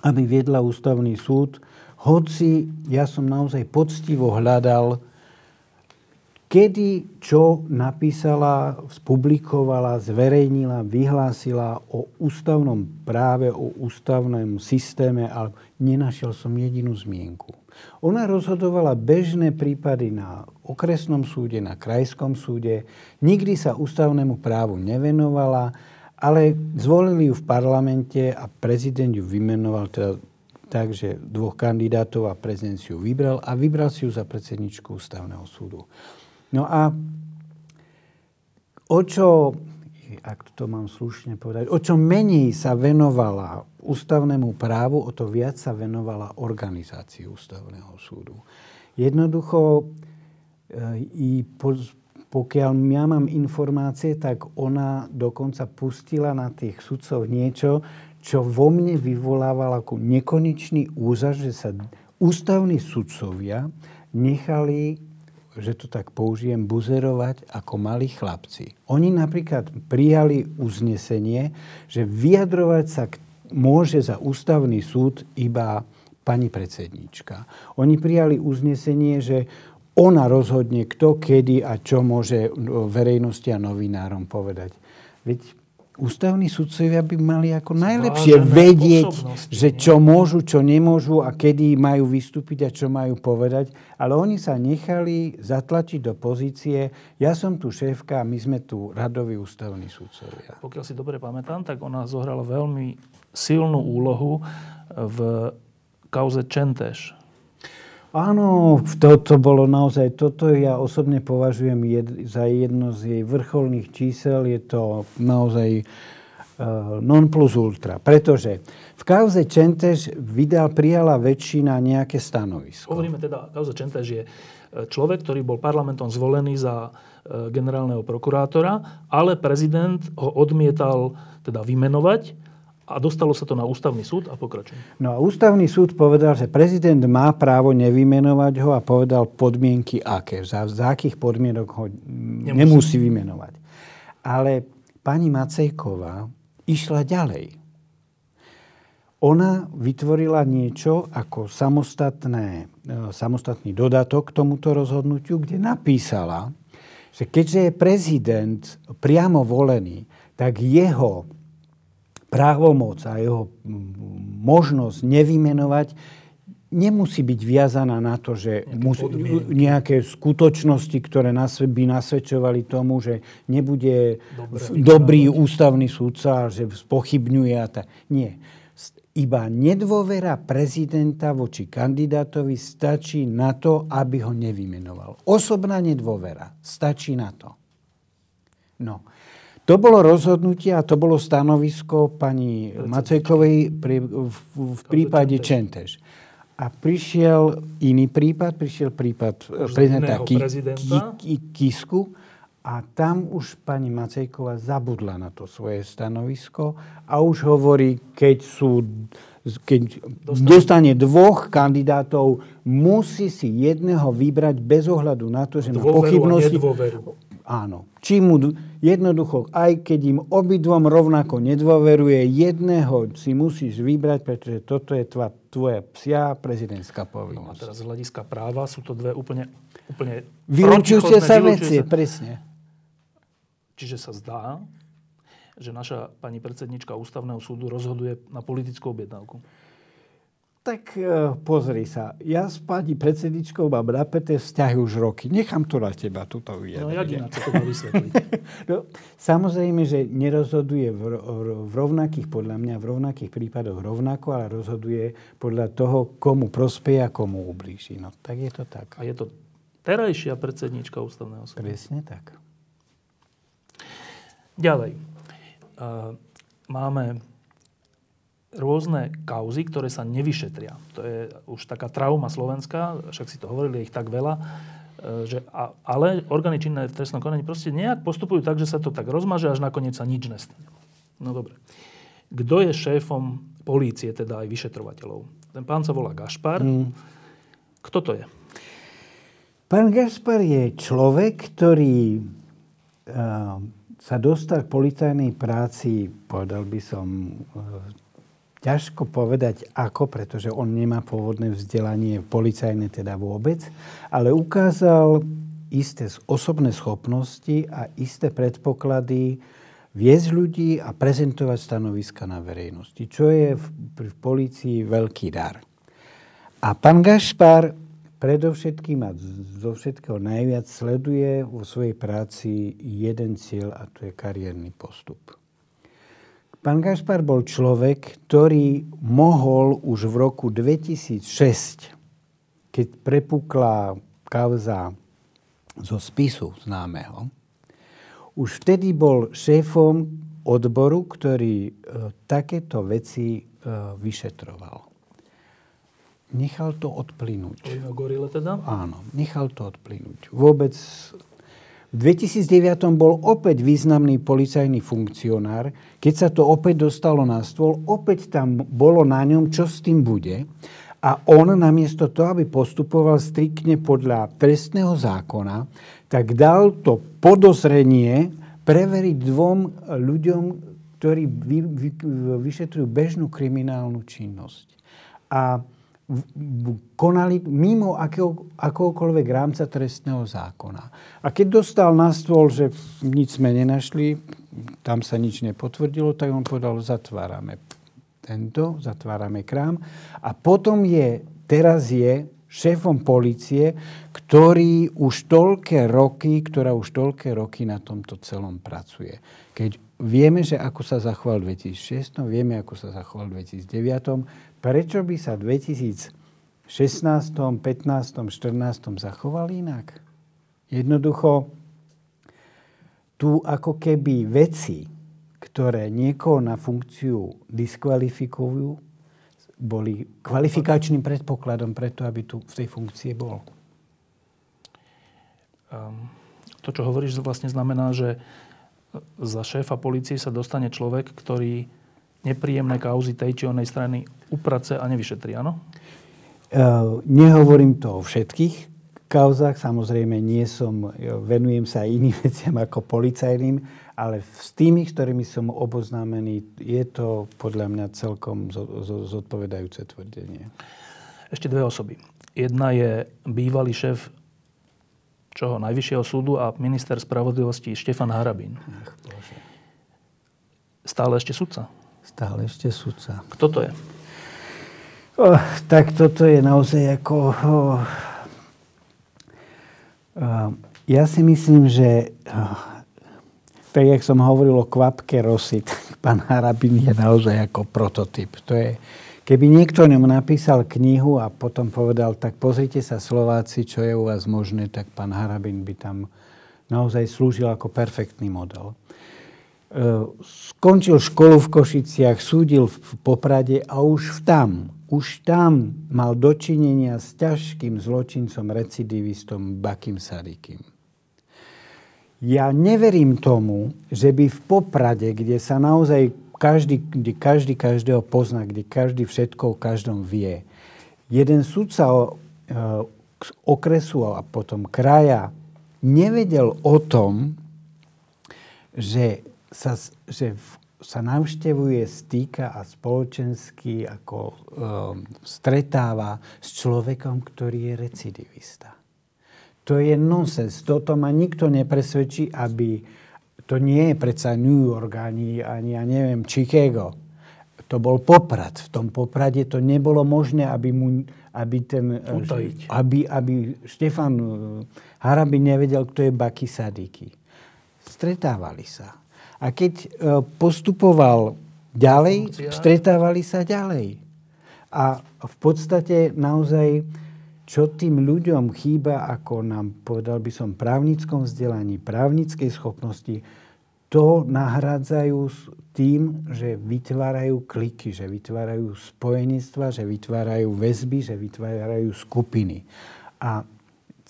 aby viedla ústavný súd, hoci ja som naozaj poctivo hľadal kedy čo napísala, spublikovala, zverejnila, vyhlásila o ústavnom práve, o ústavnom systéme, ale nenašiel som jedinú zmienku. Ona rozhodovala bežné prípady na okresnom súde, na krajskom súde, nikdy sa ústavnému právu nevenovala, ale zvolili ju v parlamente a prezident ju vymenoval teda takže dvoch kandidátov a prezident si ju vybral a vybral si ju za predsedničku ústavného súdu. No a o čo, ak to mám slušne povedať, o čo menej sa venovala ústavnému právu, o to viac sa venovala organizácii ústavného súdu. Jednoducho, e, i pokiaľ ja mám informácie, tak ona dokonca pustila na tých sudcov niečo, čo vo mne vyvolávalo ako nekonečný úzar, že sa ústavní sudcovia nechali že to tak použijem, buzerovať ako malí chlapci. Oni napríklad prijali uznesenie, že vyjadrovať sa môže za ústavný súd iba pani predsednička. Oni prijali uznesenie, že ona rozhodne, kto, kedy a čo môže verejnosti a novinárom povedať. Veď ústavní sudcovia by mali ako najlepšie vedieť, že čo môžu, čo nemôžu a kedy majú vystúpiť a čo majú povedať. Ale oni sa nechali zatlačiť do pozície, ja som tu šéfka a my sme tu radoví ústavní sudcovia. Pokiaľ si dobre pamätám, tak ona zohrala veľmi silnú úlohu v kauze Čenteš Áno, toto bolo naozaj, toto ja osobne považujem jed, za jedno z jej vrcholných čísel. Je to naozaj uh, non plus ultra. Pretože v kauze Čentež vydal, prijala väčšina nejaké stanovisko. Hovoríme teda, kauza Čentež je e, človek, ktorý bol parlamentom zvolený za e, generálneho prokurátora, ale prezident ho odmietal teda vymenovať a dostalo sa to na ústavný súd a pokračujem. No a ústavný súd povedal, že prezident má právo nevymenovať ho a povedal podmienky aké. Za, za akých podmienok ho nemusí. nemusí vymenovať. Ale pani Macejková išla ďalej. Ona vytvorila niečo ako samostatné, e, samostatný dodatok k tomuto rozhodnutiu, kde napísala, že keďže je prezident priamo volený, tak jeho právomoc a jeho možnosť nevymenovať nemusí byť viazaná na to, že musí, nejaké skutočnosti, ktoré by nasvedčovali tomu, že nebude Dobre, dobrý ústavný súdca, že spochybňuje a tak. Nie. Iba nedôvera prezidenta voči kandidátovi stačí na to, aby ho nevymenoval. Osobná nedôvera stačí na to. No. To bolo rozhodnutie a to bolo stanovisko pani Macejkovej pri, v, v prípade Čentež. A prišiel iný prípad, prišiel prípad prezidenta, Ki, Ki, Kisku a tam už pani Macejková zabudla na to svoje stanovisko a už hovorí, keď sú keď dostane. dostane dvoch kandidátov, musí si jedného vybrať bez ohľadu na to, že má pochybnosti. Áno. Či mu jednoducho, aj keď im obidvom rovnako nedôveruje, jedného si musíš vybrať, pretože toto je tvoja, tvoja psia prezidentská povinnosť. No a teraz z hľadiska práva sú to dve úplne, úplne Vylúčujúce sa veci, sa... presne. Čiže sa zdá, že naša pani predsednička ústavného súdu rozhoduje na politickú objednávku. Tak e, pozri sa, ja s pani predsedničkou mám napäté vzťahy už roky. Nechám to na teba, túto vyjadrenie. No, jak ináč to vysvetliť? [laughs] no, samozrejme, že nerozhoduje v, v rovnakých, podľa mňa, v rovnakých prípadoch rovnako, ale rozhoduje podľa toho, komu prospeje a komu ublíži. No, tak je to tak. A je to terajšia predsednička ústavného súdu. Presne tak. Ďalej. Uh, máme rôzne kauzy, ktoré sa nevyšetria. To je už taká trauma slovenská, však si to hovorili, ich tak veľa, že, a, ale orgány činné v trestnom konaní proste nejak postupujú tak, že sa to tak rozmaže, až nakoniec sa nič nestane. No dobre. Kto je šéfom polície, teda aj vyšetrovateľov? Ten pán sa volá Gašpar. Mm. Kto to je? Pán Gašpar je človek, ktorý uh, sa dostal k policajnej práci, povedal by som, uh, ťažko povedať ako, pretože on nemá pôvodné vzdelanie policajné teda vôbec, ale ukázal isté osobné schopnosti a isté predpoklady viesť ľudí a prezentovať stanoviska na verejnosti, čo je v, v policii veľký dar. A pán Gašpar predovšetkým a zo všetkého najviac sleduje vo svojej práci jeden cieľ a to je kariérny postup. Pán Gašpar bol človek, ktorý mohol už v roku 2006, keď prepukla kauza zo spisu známeho, už vtedy bol šéfom odboru, ktorý e, takéto veci e, vyšetroval. Nechal to odplynúť. Gorile teda? Áno, nechal to odplynúť. Vôbec v 2009 bol opäť významný policajný funkcionár. Keď sa to opäť dostalo na stôl, opäť tam bolo na ňom, čo s tým bude. A on namiesto toho, aby postupoval striktne podľa trestného zákona, tak dal to podozrenie preveriť dvom ľuďom, ktorí vy, vy, vyšetrujú bežnú kriminálnu činnosť. A konali mimo akého, akokoľvek rámca trestného zákona. A keď dostal na stôl, že nič sme nenašli, tam sa nič nepotvrdilo, tak on povedal, zatvárame tento, zatvárame krám. A potom je, teraz je šéfom policie, ktorý už toľké roky, ktorá už toľké roky na tomto celom pracuje. Keď vieme, že ako sa zachoval v 2006, vieme, ako sa zachoval v 2009, prečo by sa v 2016, 15, 14 zachoval inak? Jednoducho, tu ako keby veci, ktoré niekoho na funkciu diskvalifikujú, boli kvalifikačným predpokladom preto, aby tu v tej funkcie bol. Um, to, čo hovoríš, vlastne znamená, že za šéfa policie sa dostane človek, ktorý nepríjemné kauzy tej či onej strany uprace a nevyšetrí, áno? Uh, nehovorím to o všetkých kauzách, samozrejme nie som, venujem sa iným [laughs] veciam ako policajným, ale s tými, ktorými som oboznámený, je to podľa mňa celkom zodpovedajúce tvrdenie. Ešte dve osoby. Jedna je bývalý šéf čoho, Najvyššieho súdu a minister spravodlivosti Štefan Harabín. Ach. Stále ešte sudca? Stále ešte sudca. Kto to je? Oh, tak toto je naozaj ako... Oh, uh, ja si myslím, že oh, tak, jak som hovoril o kvapke rosy, [laughs] tak pán Harabin je naozaj ako prototyp. To je, keby niekto ňom napísal knihu a potom povedal, tak pozrite sa Slováci, čo je u vás možné, tak pán Harabin by tam naozaj slúžil ako perfektný model. Skončil školu v Košiciach, súdil v Poprade a už tam, už tam mal dočinenia s ťažkým zločincom, recidivistom Bakim Sarikim. Ja neverím tomu, že by v Poprade, kde sa naozaj každý, kde každý každého pozná, kde každý všetko o každom vie, jeden sudca e, okresu a potom kraja nevedel o tom, že sa, že sa navštevuje, stýka a spoločensky ako um, stretáva s človekom, ktorý je recidivista. To je nonsens. Toto ma nikto nepresvedčí, aby... To nie je predsa New York ani, ani ja neviem, Chicago. To bol Poprad. V tom Poprade to nebolo možné, aby, mu, aby ten... Utajiť. Aby, aby Štefan uh, Harabi nevedel, kto je Baki Sadiki. Stretávali sa a keď e, postupoval ďalej, stretávali sa ďalej. A v podstate naozaj, čo tým ľuďom chýba, ako nám povedal by som, právnickom vzdelaní, právnickej schopnosti, to nahrádzajú tým, že vytvárajú kliky, že vytvárajú spojenectva, že vytvárajú väzby, že vytvárajú skupiny. A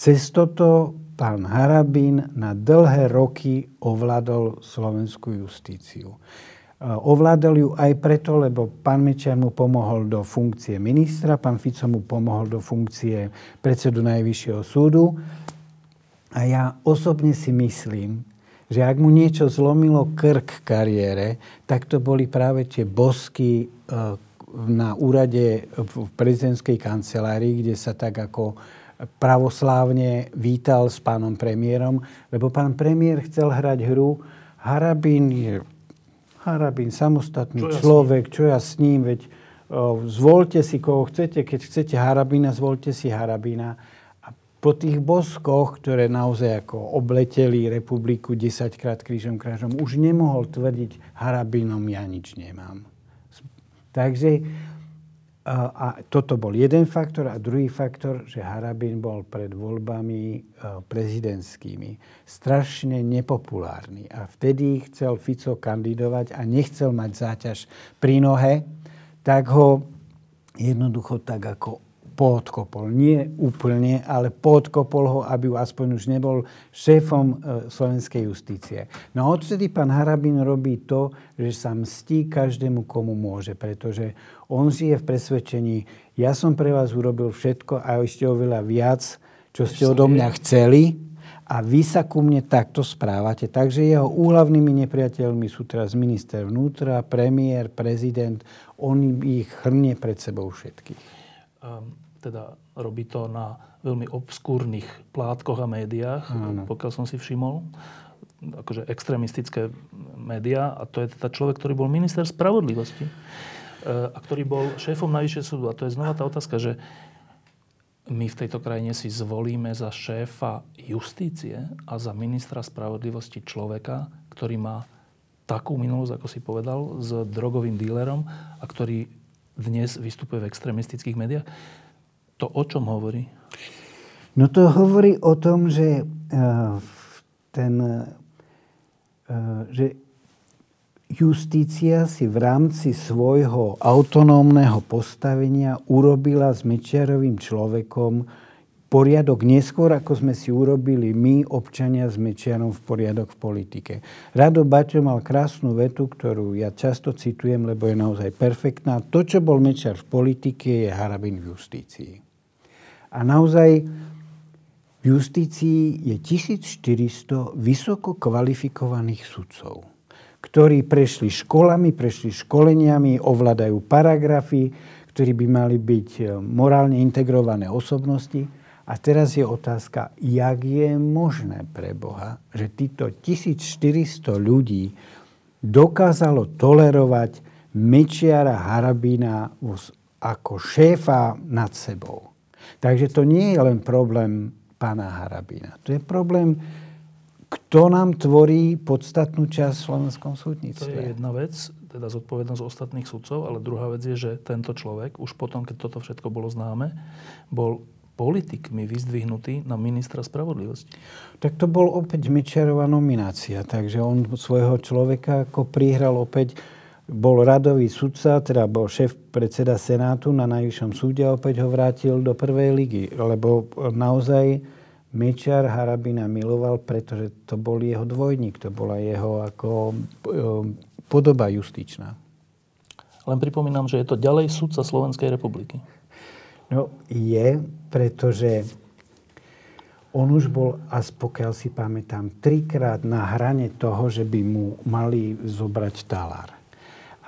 Cez toto pán Harabín na dlhé roky ovládol slovenskú justíciu. Ovládol ju aj preto, lebo pán Mečiar mu pomohol do funkcie ministra, pán Fico mu pomohol do funkcie predsedu Najvyššieho súdu. A ja osobne si myslím, že ak mu niečo zlomilo krk kariére, tak to boli práve tie bosky e, na úrade v prezidentskej kancelárii, kde sa tak ako pravoslávne vítal s pánom premiérom, lebo pán premiér chcel hrať hru. Harabín je Harabín, samostatný čo človek, ja čo ja s ním, veď o, zvolte si koho chcete, keď chcete Harabína, zvolte si Harabína. A po tých boskoch, ktoré naozaj ako obleteli republiku 10 krát krížom krážom, už nemohol tvrdiť Harabínom ja nič nemám. Takže a toto bol jeden faktor. A druhý faktor, že Harabin bol pred voľbami e, prezidentskými strašne nepopulárny. A vtedy chcel Fico kandidovať a nechcel mať záťaž pri nohe, tak ho jednoducho tak ako podkopol. Nie úplne, ale podkopol ho, aby aspoň už nebol šéfom e, slovenskej justície. No a odtedy pán Harabin robí to, že sa mstí každému, komu môže, pretože on žije v presvedčení, ja som pre vás urobil všetko a ešte oveľa viac, čo ste odo mňa chceli a vy sa ku mne takto správate. Takže jeho úhlavnými nepriateľmi sú teraz minister vnútra, premiér, prezident. On ich hrnie pred sebou všetkých. Um teda robí to na veľmi obskúrnych plátkoch a médiách, Áno. pokiaľ som si všimol akože extrémistické médiá a to je teda človek, ktorý bol minister spravodlivosti e, a ktorý bol šéfom Najvyššieho súdu. A to je znova tá otázka, že my v tejto krajine si zvolíme za šéfa justície a za ministra spravodlivosti človeka, ktorý má takú minulosť, ako si povedal, s drogovým dílerom a ktorý dnes vystupuje v extrémistických médiách. To o čom hovorí? No to hovorí o tom, že uh, ten, uh, že justícia si v rámci svojho autonómneho postavenia urobila s Mečiarovým človekom poriadok neskôr, ako sme si urobili my, občania s Mečiarom, v poriadok v politike. Rado Baťo mal krásnu vetu, ktorú ja často citujem, lebo je naozaj perfektná. To, čo bol Mečiar v politike, je Harabin v justícii. A naozaj v justícii je 1400 vysoko kvalifikovaných sudcov, ktorí prešli školami, prešli školeniami, ovládajú paragrafy, ktorí by mali byť e, morálne integrované osobnosti. A teraz je otázka, jak je možné pre Boha, že títo 1400 ľudí dokázalo tolerovať Mečiara Harabína ako šéfa nad sebou. Takže to nie je len problém pána Harabina. To je problém, kto nám tvorí podstatnú časť v slovenskom súdnictve. To je jedna vec, teda zodpovednosť ostatných sudcov, ale druhá vec je, že tento človek, už potom, keď toto všetko bolo známe, bol politikmi vyzdvihnutý na ministra spravodlivosti. Tak to bol opäť Mečerová nominácia, takže on svojho človeka ako prihral opäť bol radový sudca, teda bol šéf predseda Senátu na Najvyššom súde a opäť ho vrátil do prvej ligy, lebo naozaj Mečar Harabina miloval, pretože to bol jeho dvojník, to bola jeho ako e, podoba justičná. Len pripomínam, že je to ďalej sudca Slovenskej republiky. No je, pretože on už bol, as pokiaľ si pamätám, trikrát na hrane toho, že by mu mali zobrať talár.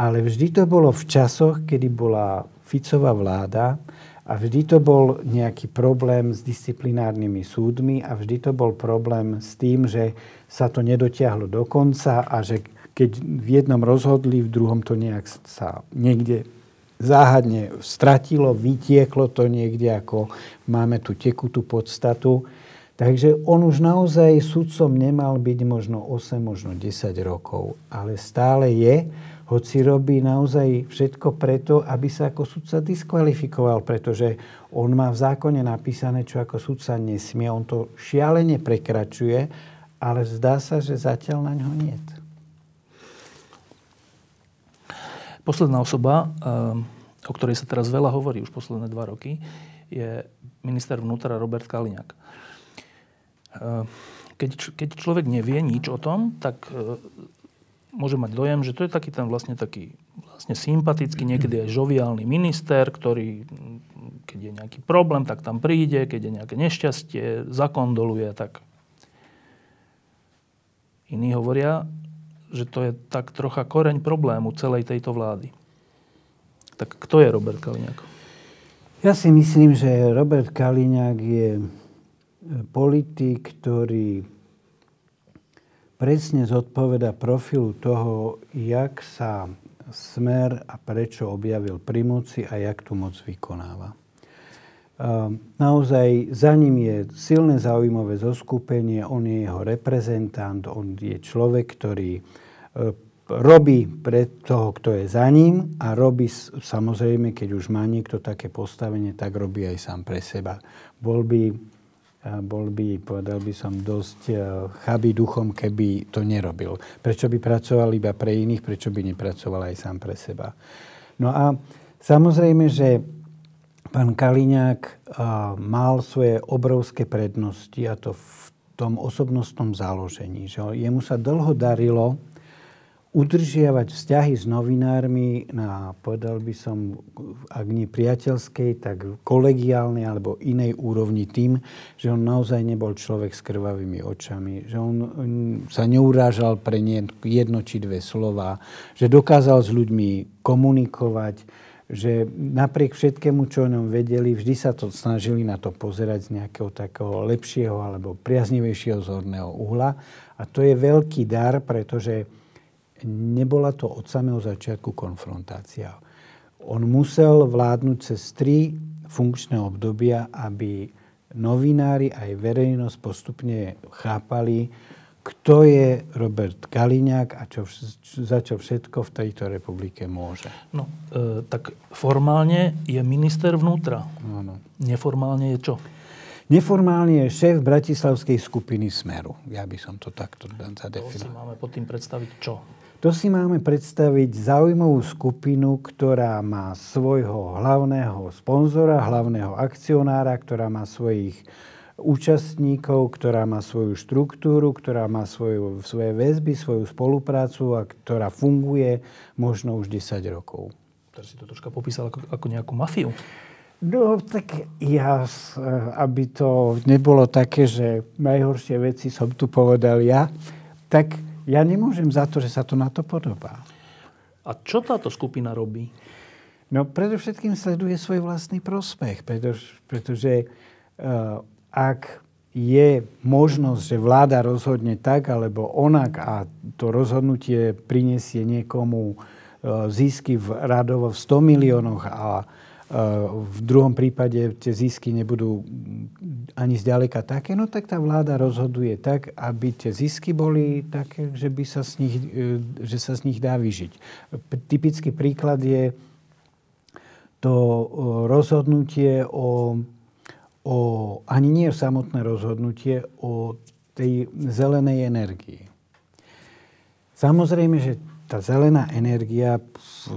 Ale vždy to bolo v časoch, kedy bola Ficová vláda a vždy to bol nejaký problém s disciplinárnymi súdmi a vždy to bol problém s tým, že sa to nedotiahlo do konca a že keď v jednom rozhodli, v druhom to nejak sa niekde záhadne stratilo, vytieklo to niekde, ako máme tu tekutú podstatu. Takže on už naozaj sudcom nemal byť možno 8, možno 10 rokov, ale stále je hoci robí naozaj všetko preto, aby sa ako sudca diskvalifikoval, pretože on má v zákone napísané, čo ako sudca nesmie. On to šialene prekračuje, ale zdá sa, že zatiaľ na ňo nie. Posledná osoba, eh, o ktorej sa teraz veľa hovorí už posledné dva roky, je minister vnútra Robert Kaliňák. keď, keď človek nevie nič o tom, tak môže mať dojem, že to je taký ten vlastne taký vlastne sympatický, niekedy aj žoviálny minister, ktorý keď je nejaký problém, tak tam príde, keď je nejaké nešťastie, zakondoluje, tak iní hovoria, že to je tak trocha koreň problému celej tejto vlády. Tak kto je Robert Kaliňák? Ja si myslím, že Robert Kaliňák je politik, ktorý presne zodpoveda profilu toho, jak sa smer a prečo objavil pri moci a jak tú moc vykonáva. Naozaj za ním je silné zaujímavé zoskupenie, on je jeho reprezentant, on je človek, ktorý e, robí pre toho, kto je za ním a robí samozrejme, keď už má niekto také postavenie, tak robí aj sám pre seba. Bol by bol by, povedal by som, dosť e, chabý duchom, keby to nerobil. Prečo by pracoval iba pre iných, prečo by nepracoval aj sám pre seba. No a samozrejme, že pán Kaliňák e, mal svoje obrovské prednosti a to v tom osobnostnom založení. Že jemu sa dlho darilo udržiavať vzťahy s novinármi na, povedal by som, ak nie priateľskej, tak kolegiálnej alebo inej úrovni tým, že on naozaj nebol človek s krvavými očami, že on sa neurážal pre jedno či dve slova, že dokázal s ľuďmi komunikovať, že napriek všetkému, čo o ňom vedeli, vždy sa to snažili na to pozerať z nejakého takého lepšieho alebo priaznivejšieho zorného uhla. A to je veľký dar, pretože nebola to od samého začiatku konfrontácia. On musel vládnuť cez tri funkčné obdobia, aby novinári aj verejnosť postupne chápali, kto je Robert Kaliňák a čo, za čo všetko v tejto republike môže. No, e, tak formálne je minister vnútra. Áno. Neformálne je čo? Neformálne je šéf bratislavskej skupiny Smeru. Ja by som to takto zadefinoval. To si máme pod tým predstaviť čo? To si máme predstaviť zaujímavú skupinu, ktorá má svojho hlavného sponzora, hlavného akcionára, ktorá má svojich účastníkov, ktorá má svoju štruktúru, ktorá má svoju, svoje väzby, svoju spoluprácu a ktorá funguje možno už 10 rokov. Teraz si to troška popísal ako, ako nejakú mafiu. No, tak ja, aby to nebolo také, že najhoršie veci som tu povedal ja, tak ja nemôžem za to, že sa to na to podobá. A čo táto skupina robí? No, predovšetkým sleduje svoj vlastný prospech, pretože, pretože uh, ak je možnosť, že vláda rozhodne tak alebo onak a to rozhodnutie prinesie niekomu uh, zisky v radovo v 100 miliónoch a v druhom prípade tie zisky nebudú ani zďaleka také, no tak tá vláda rozhoduje tak, aby tie zisky boli také, že, by sa z nich, e, že sa z nich dá vyžiť. Typický príklad je to e, rozhodnutie o, o ani nie samotné rozhodnutie o tej zelenej energii. Samozrejme, že tá zelená energia,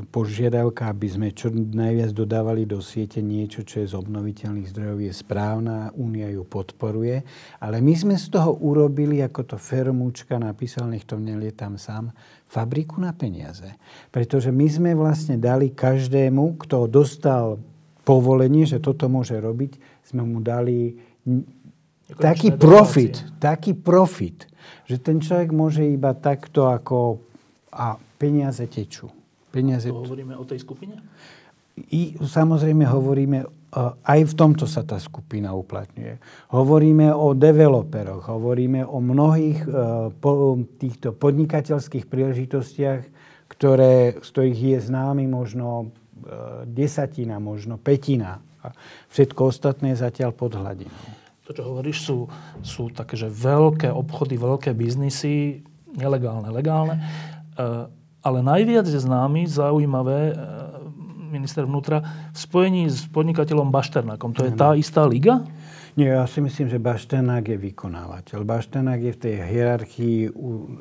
požiadavka, aby sme čo najviac dodávali do siete niečo, čo je z obnoviteľných zdrojov, je správna, Únia ju podporuje, ale my sme z toho urobili, ako to Fermúčka napísal, nech to nelietam sám, fabriku na peniaze. Pretože my sme vlastne dali každému, kto dostal povolenie, že toto môže robiť, sme mu dali taký profit, taký profit, že ten človek môže iba takto ako a peniaze tečú. Peniaze... To hovoríme o tej skupine? I samozrejme hovoríme, e, aj v tomto sa tá skupina uplatňuje. Hovoríme o developeroch, hovoríme o mnohých e, po, týchto podnikateľských príležitostiach, ktoré, z ktorých je známy možno e, desatina, možno petina. A všetko ostatné je zatiaľ pod hladinou. To, čo hovoríš, sú, sú také, že veľké obchody, veľké biznisy, nelegálne, legálne. Ale najviac je známy, zaujímavé, e, minister vnútra, v spojení s podnikateľom Bašternákom. To je tá istá liga? Nie, ja si myslím, že Bašternák je vykonávateľ. Bašternák je v tej hierarchii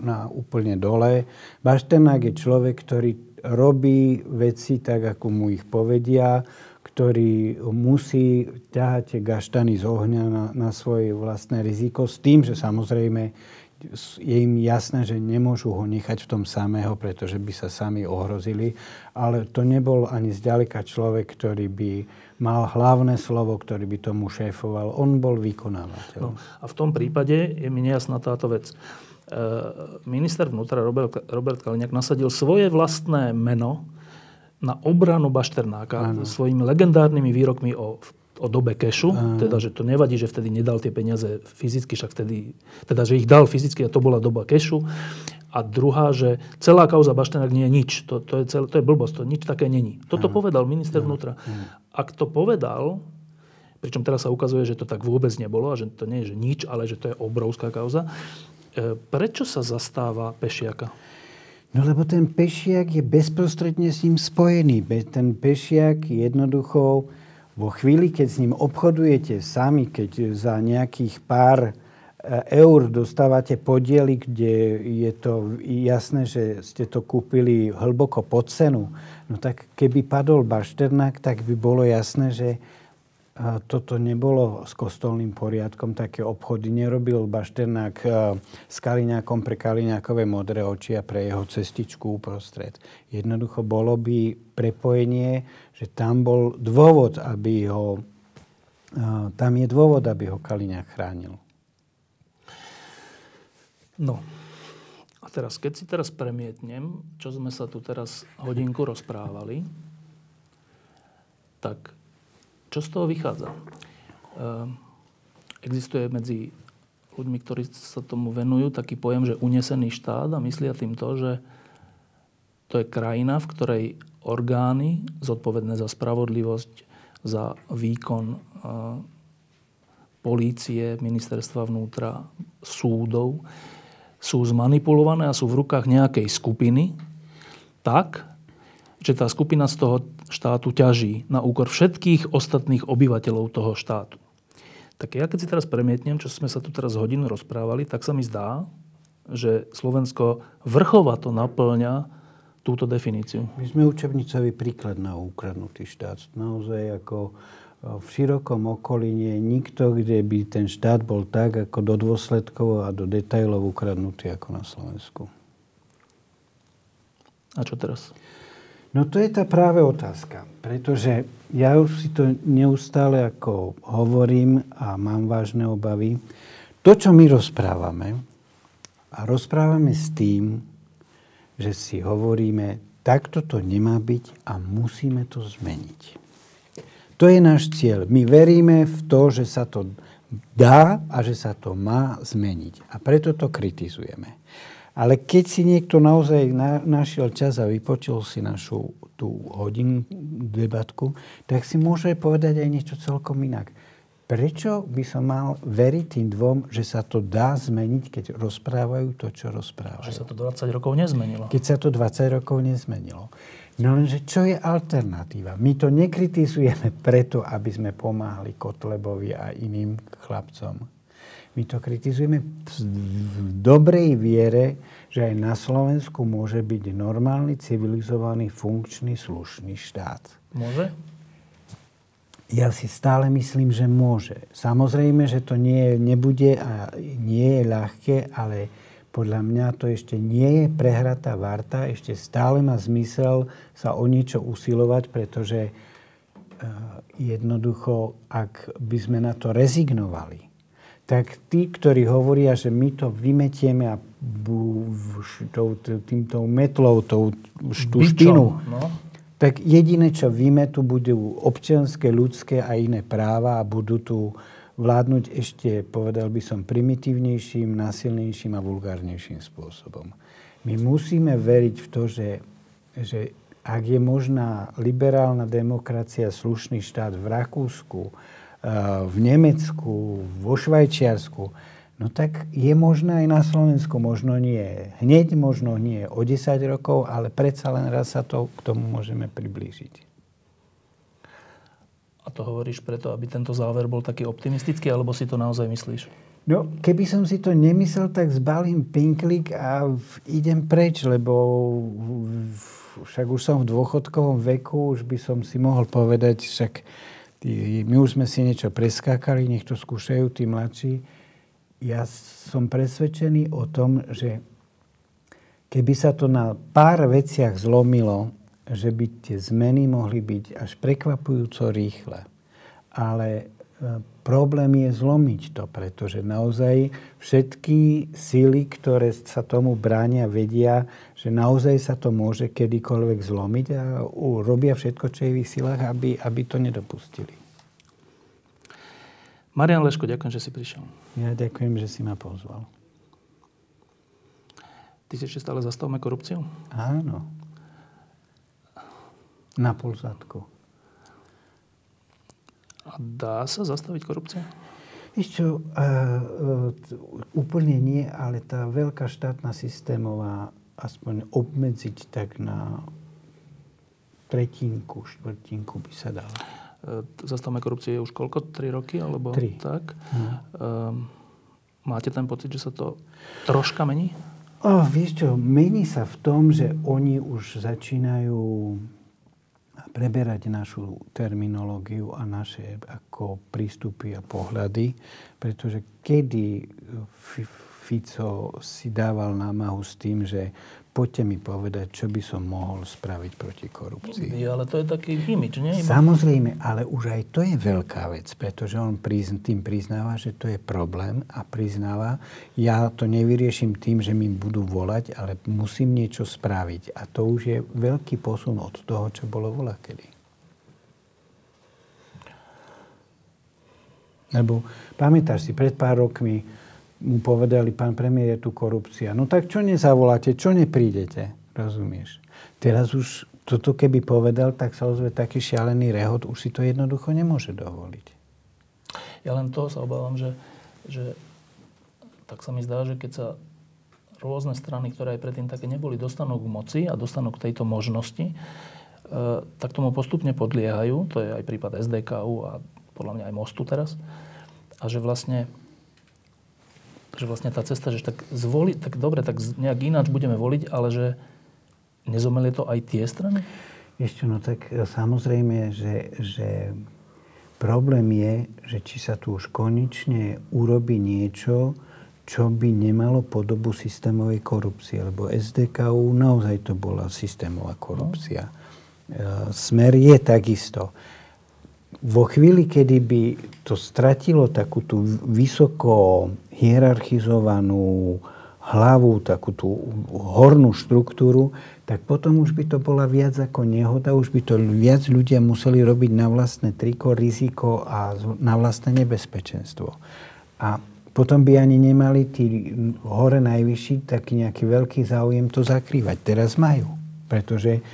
na úplne dole. Bašternák je človek, ktorý robí veci tak, ako mu ich povedia, ktorý musí ťahať gaštany z ohňa na, na svoje vlastné riziko s tým, že samozrejme je im jasné, že nemôžu ho nechať v tom samého, pretože by sa sami ohrozili. Ale to nebol ani zďaleka človek, ktorý by mal hlavné slovo, ktorý by tomu šéfoval. On bol vykonávateľ. No, a v tom prípade je mi nejasná táto vec. E, minister vnútra Robert, Robert Kaliňák nasadil svoje vlastné meno na obranu Bašternáka ano. svojimi legendárnymi výrokmi o o dobe kešu, teda, že to nevadí, že vtedy nedal tie peniaze fyzicky, však vtedy, teda, že ich dal fyzicky a to bola doba kešu. A druhá, že celá kauza Baštenák nie je nič. To, to, je, celé, to je blbosť, to nič také není. Toto uh. povedal minister uh. vnútra. Uh. Ak to povedal, pričom teraz sa ukazuje, že to tak vôbec nebolo a že to nie je že nič, ale že to je obrovská kauza, e, prečo sa zastáva Pešiaka? No lebo ten Pešiak je bezprostredne s ním spojený. Ten Pešiak jednoducho vo chvíli, keď s ním obchodujete sami, keď za nejakých pár e, eur dostávate podiely, kde je to jasné, že ste to kúpili hlboko pod cenu, no tak keby padol Bašternák, tak by bolo jasné, že toto nebolo s kostolným poriadkom, také obchody nerobil Bašternák e, s Kaliňákom pre Kaliňákové modré oči a pre jeho cestičku uprostred. Jednoducho bolo by prepojenie, že tam bol dôvod, aby ho, e, tam je dôvod, aby ho Kaliňák chránil. No, a teraz, keď si teraz premietnem, čo sme sa tu teraz hodinku rozprávali, tak čo z toho vychádza? Ehm, existuje medzi ľuďmi, ktorí sa tomu venujú, taký pojem, že unesený štát a myslia tým to, že to je krajina, v ktorej orgány zodpovedné za spravodlivosť, za výkon polície, ministerstva vnútra, súdov, sú zmanipulované a sú v rukách nejakej skupiny tak, že tá skupina z toho štátu ťaží na úkor všetkých ostatných obyvateľov toho štátu. Tak ja keď si teraz premietnem, čo sme sa tu teraz hodinu rozprávali, tak sa mi zdá, že Slovensko vrchovato naplňa túto definíciu. My sme učebnicový príklad na ukradnutý štát. Naozaj ako e, v širokom okolí nie je nikto, kde by ten štát bol tak ako do dôsledkov a do detajlov ukradnutý ako na Slovensku. A čo teraz? No to je tá práve otázka, pretože ja už si to neustále ako hovorím a mám vážne obavy. To, čo my rozprávame, a rozprávame s tým, že si hovoríme, takto to nemá byť a musíme to zmeniť. To je náš cieľ. My veríme v to, že sa to dá a že sa to má zmeniť. A preto to kritizujeme. Ale keď si niekto naozaj na, našiel čas a vypočul si našu tú hodinu debatku, tak si môže povedať aj niečo celkom inak. Prečo by som mal veriť tým dvom, že sa to dá zmeniť, keď rozprávajú to, čo rozprávajú? Že sa to 20 rokov nezmenilo. Keď sa to 20 rokov nezmenilo. No lenže čo je alternatíva? My to nekritizujeme preto, aby sme pomáhali Kotlebovi a iným chlapcom. My to kritizujeme v dobrej viere, že aj na Slovensku môže byť normálny, civilizovaný, funkčný, slušný štát. Môže? Ja si stále myslím, že môže. Samozrejme, že to nie, nebude a nie je ľahké, ale podľa mňa to ešte nie je prehratá varta, ešte stále má zmysel sa o niečo usilovať, pretože uh, jednoducho, ak by sme na to rezignovali, tak tí, ktorí hovoria, že my to vymetieme a týmto metlou, tou štuštinu, no. tak jediné, čo vymetú, budú občianské, ľudské a iné práva a budú tu vládnuť ešte, povedal by som, primitívnejším, násilnejším a vulgárnejším spôsobom. My musíme veriť v to, že, že ak je možná liberálna demokracia, slušný štát v Rakúsku, v Nemecku, vo Švajčiarsku, no tak je možné aj na Slovensku, možno nie hneď, možno nie o 10 rokov, ale predsa len raz sa to k tomu môžeme priblížiť. A to hovoríš preto, aby tento záver bol taký optimistický, alebo si to naozaj myslíš? No, keby som si to nemyslel, tak zbalím pinklik a idem preč, lebo však už som v dôchodkovom veku, už by som si mohol povedať, však my už sme si niečo preskákali, nech to skúšajú tí mladší. Ja som presvedčený o tom, že keby sa to na pár veciach zlomilo, že by tie zmeny mohli byť až prekvapujúco rýchle. Ale e, problém je zlomiť to, pretože naozaj všetky síly, ktoré sa tomu bránia, vedia, že naozaj sa to môže kedykoľvek zlomiť a robia všetko, čo je v ich silách, aby, aby to nedopustili. Marian Leško, ďakujem, že si prišiel. Ja ďakujem, že si ma pozval. Ty si ešte stále zastavme korupciu? Áno. Na pol zadku. A dá sa zastaviť korupcia? Ešte uh, uh, úplne nie, ale tá veľká štátna systémová aspoň obmedziť tak na tretinku, štvrtinku by sa dala. Uh, zastavme korupcie je už koľko? Tri roky? Alebo Tri. tak? Uh, máte ten pocit, že sa to troška mení? Oh, vieš čo, mení sa v tom, že oni už začínajú preberať našu terminológiu a naše ako prístupy a pohľady, pretože kedy Fico si dával námahu s tým, že poďte mi povedať, čo by som mohol spraviť proti korupcii. Ja, ale to je taký imič, nie? Samozrejme, ale už aj to je veľká vec, pretože on tým priznáva, že to je problém a priznáva, ja to nevyrieším tým, že mi budú volať, ale musím niečo spraviť. A to už je veľký posun od toho, čo bolo voľa kedy. Lebo pamätáš si, pred pár rokmi mu povedali, pán premiér, je tu korupcia. No tak čo nezavoláte, čo neprídete? Rozumieš? Teraz už toto keby povedal, tak sa ozve taký šialený rehot, už si to jednoducho nemôže dovoliť. Ja len toho sa obávam, že, že tak sa mi zdá, že keď sa rôzne strany, ktoré aj predtým také neboli, dostanú k moci a dostanú k tejto možnosti, e, tak tomu postupne podliehajú. To je aj prípad SDKU a podľa mňa aj Mostu teraz. A že vlastne že vlastne tá cesta, že tak zvoli, tak dobre, tak nejak ináč budeme voliť, ale že nezomelie to aj tie strany? Ešte, no tak e, samozrejme, že, že problém je, že či sa tu už konečne urobí niečo, čo by nemalo podobu systémovej korupcie. Lebo SDKU naozaj to bola systémová korupcia. No. Smer je takisto vo chvíli, kedy by to stratilo takú tú vysoko hierarchizovanú hlavu, takú tú hornú štruktúru, tak potom už by to bola viac ako nehoda, už by to viac ľudia museli robiť na vlastné triko, riziko a na vlastné nebezpečenstvo. A potom by ani nemali tí hore najvyšší taký nejaký veľký záujem to zakrývať. Teraz majú, pretože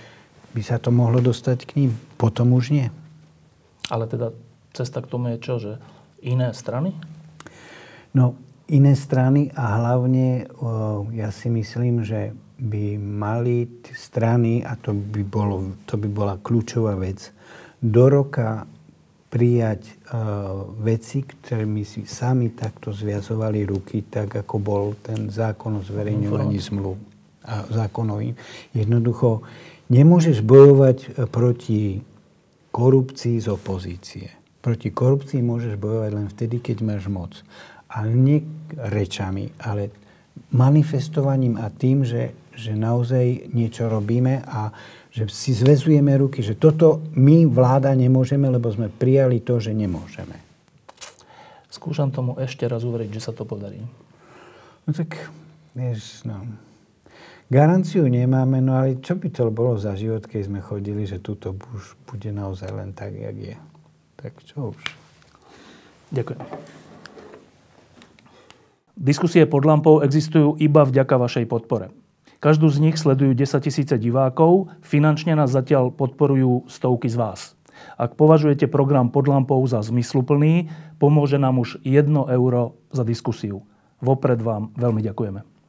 by sa to mohlo dostať k ním. Potom už nie. Ale teda cesta k tomu je čo? Že iné strany? No, iné strany a hlavne ja si myslím, že by mali strany, a to by, bolo, to by bola kľúčová vec, do roka prijať uh, veci, ktorými si sami takto zviazovali ruky, tak ako bol ten zákon o zverejňovaní zmluv a zákonovým. Jednoducho, nemôžeš bojovať e, proti korupcii z opozície. Proti korupcii môžeš bojovať len vtedy, keď máš moc. A nie rečami, ale manifestovaním a tým, že, že naozaj niečo robíme a že si zväzujeme ruky, že toto my vláda nemôžeme, lebo sme prijali to, že nemôžeme. Skúšam tomu ešte raz uveriť, že sa to podarí. No tak, vieš, no, Garanciu nemáme, no ale čo by to bolo za život, keď sme chodili, že túto už bude naozaj len tak, jak je. Tak čo už. Ďakujem. Diskusie pod lampou existujú iba vďaka vašej podpore. Každú z nich sledujú 10 tisíce divákov, finančne nás zatiaľ podporujú stovky z vás. Ak považujete program pod lampou za zmysluplný, pomôže nám už 1 euro za diskusiu. Vopred vám veľmi ďakujeme.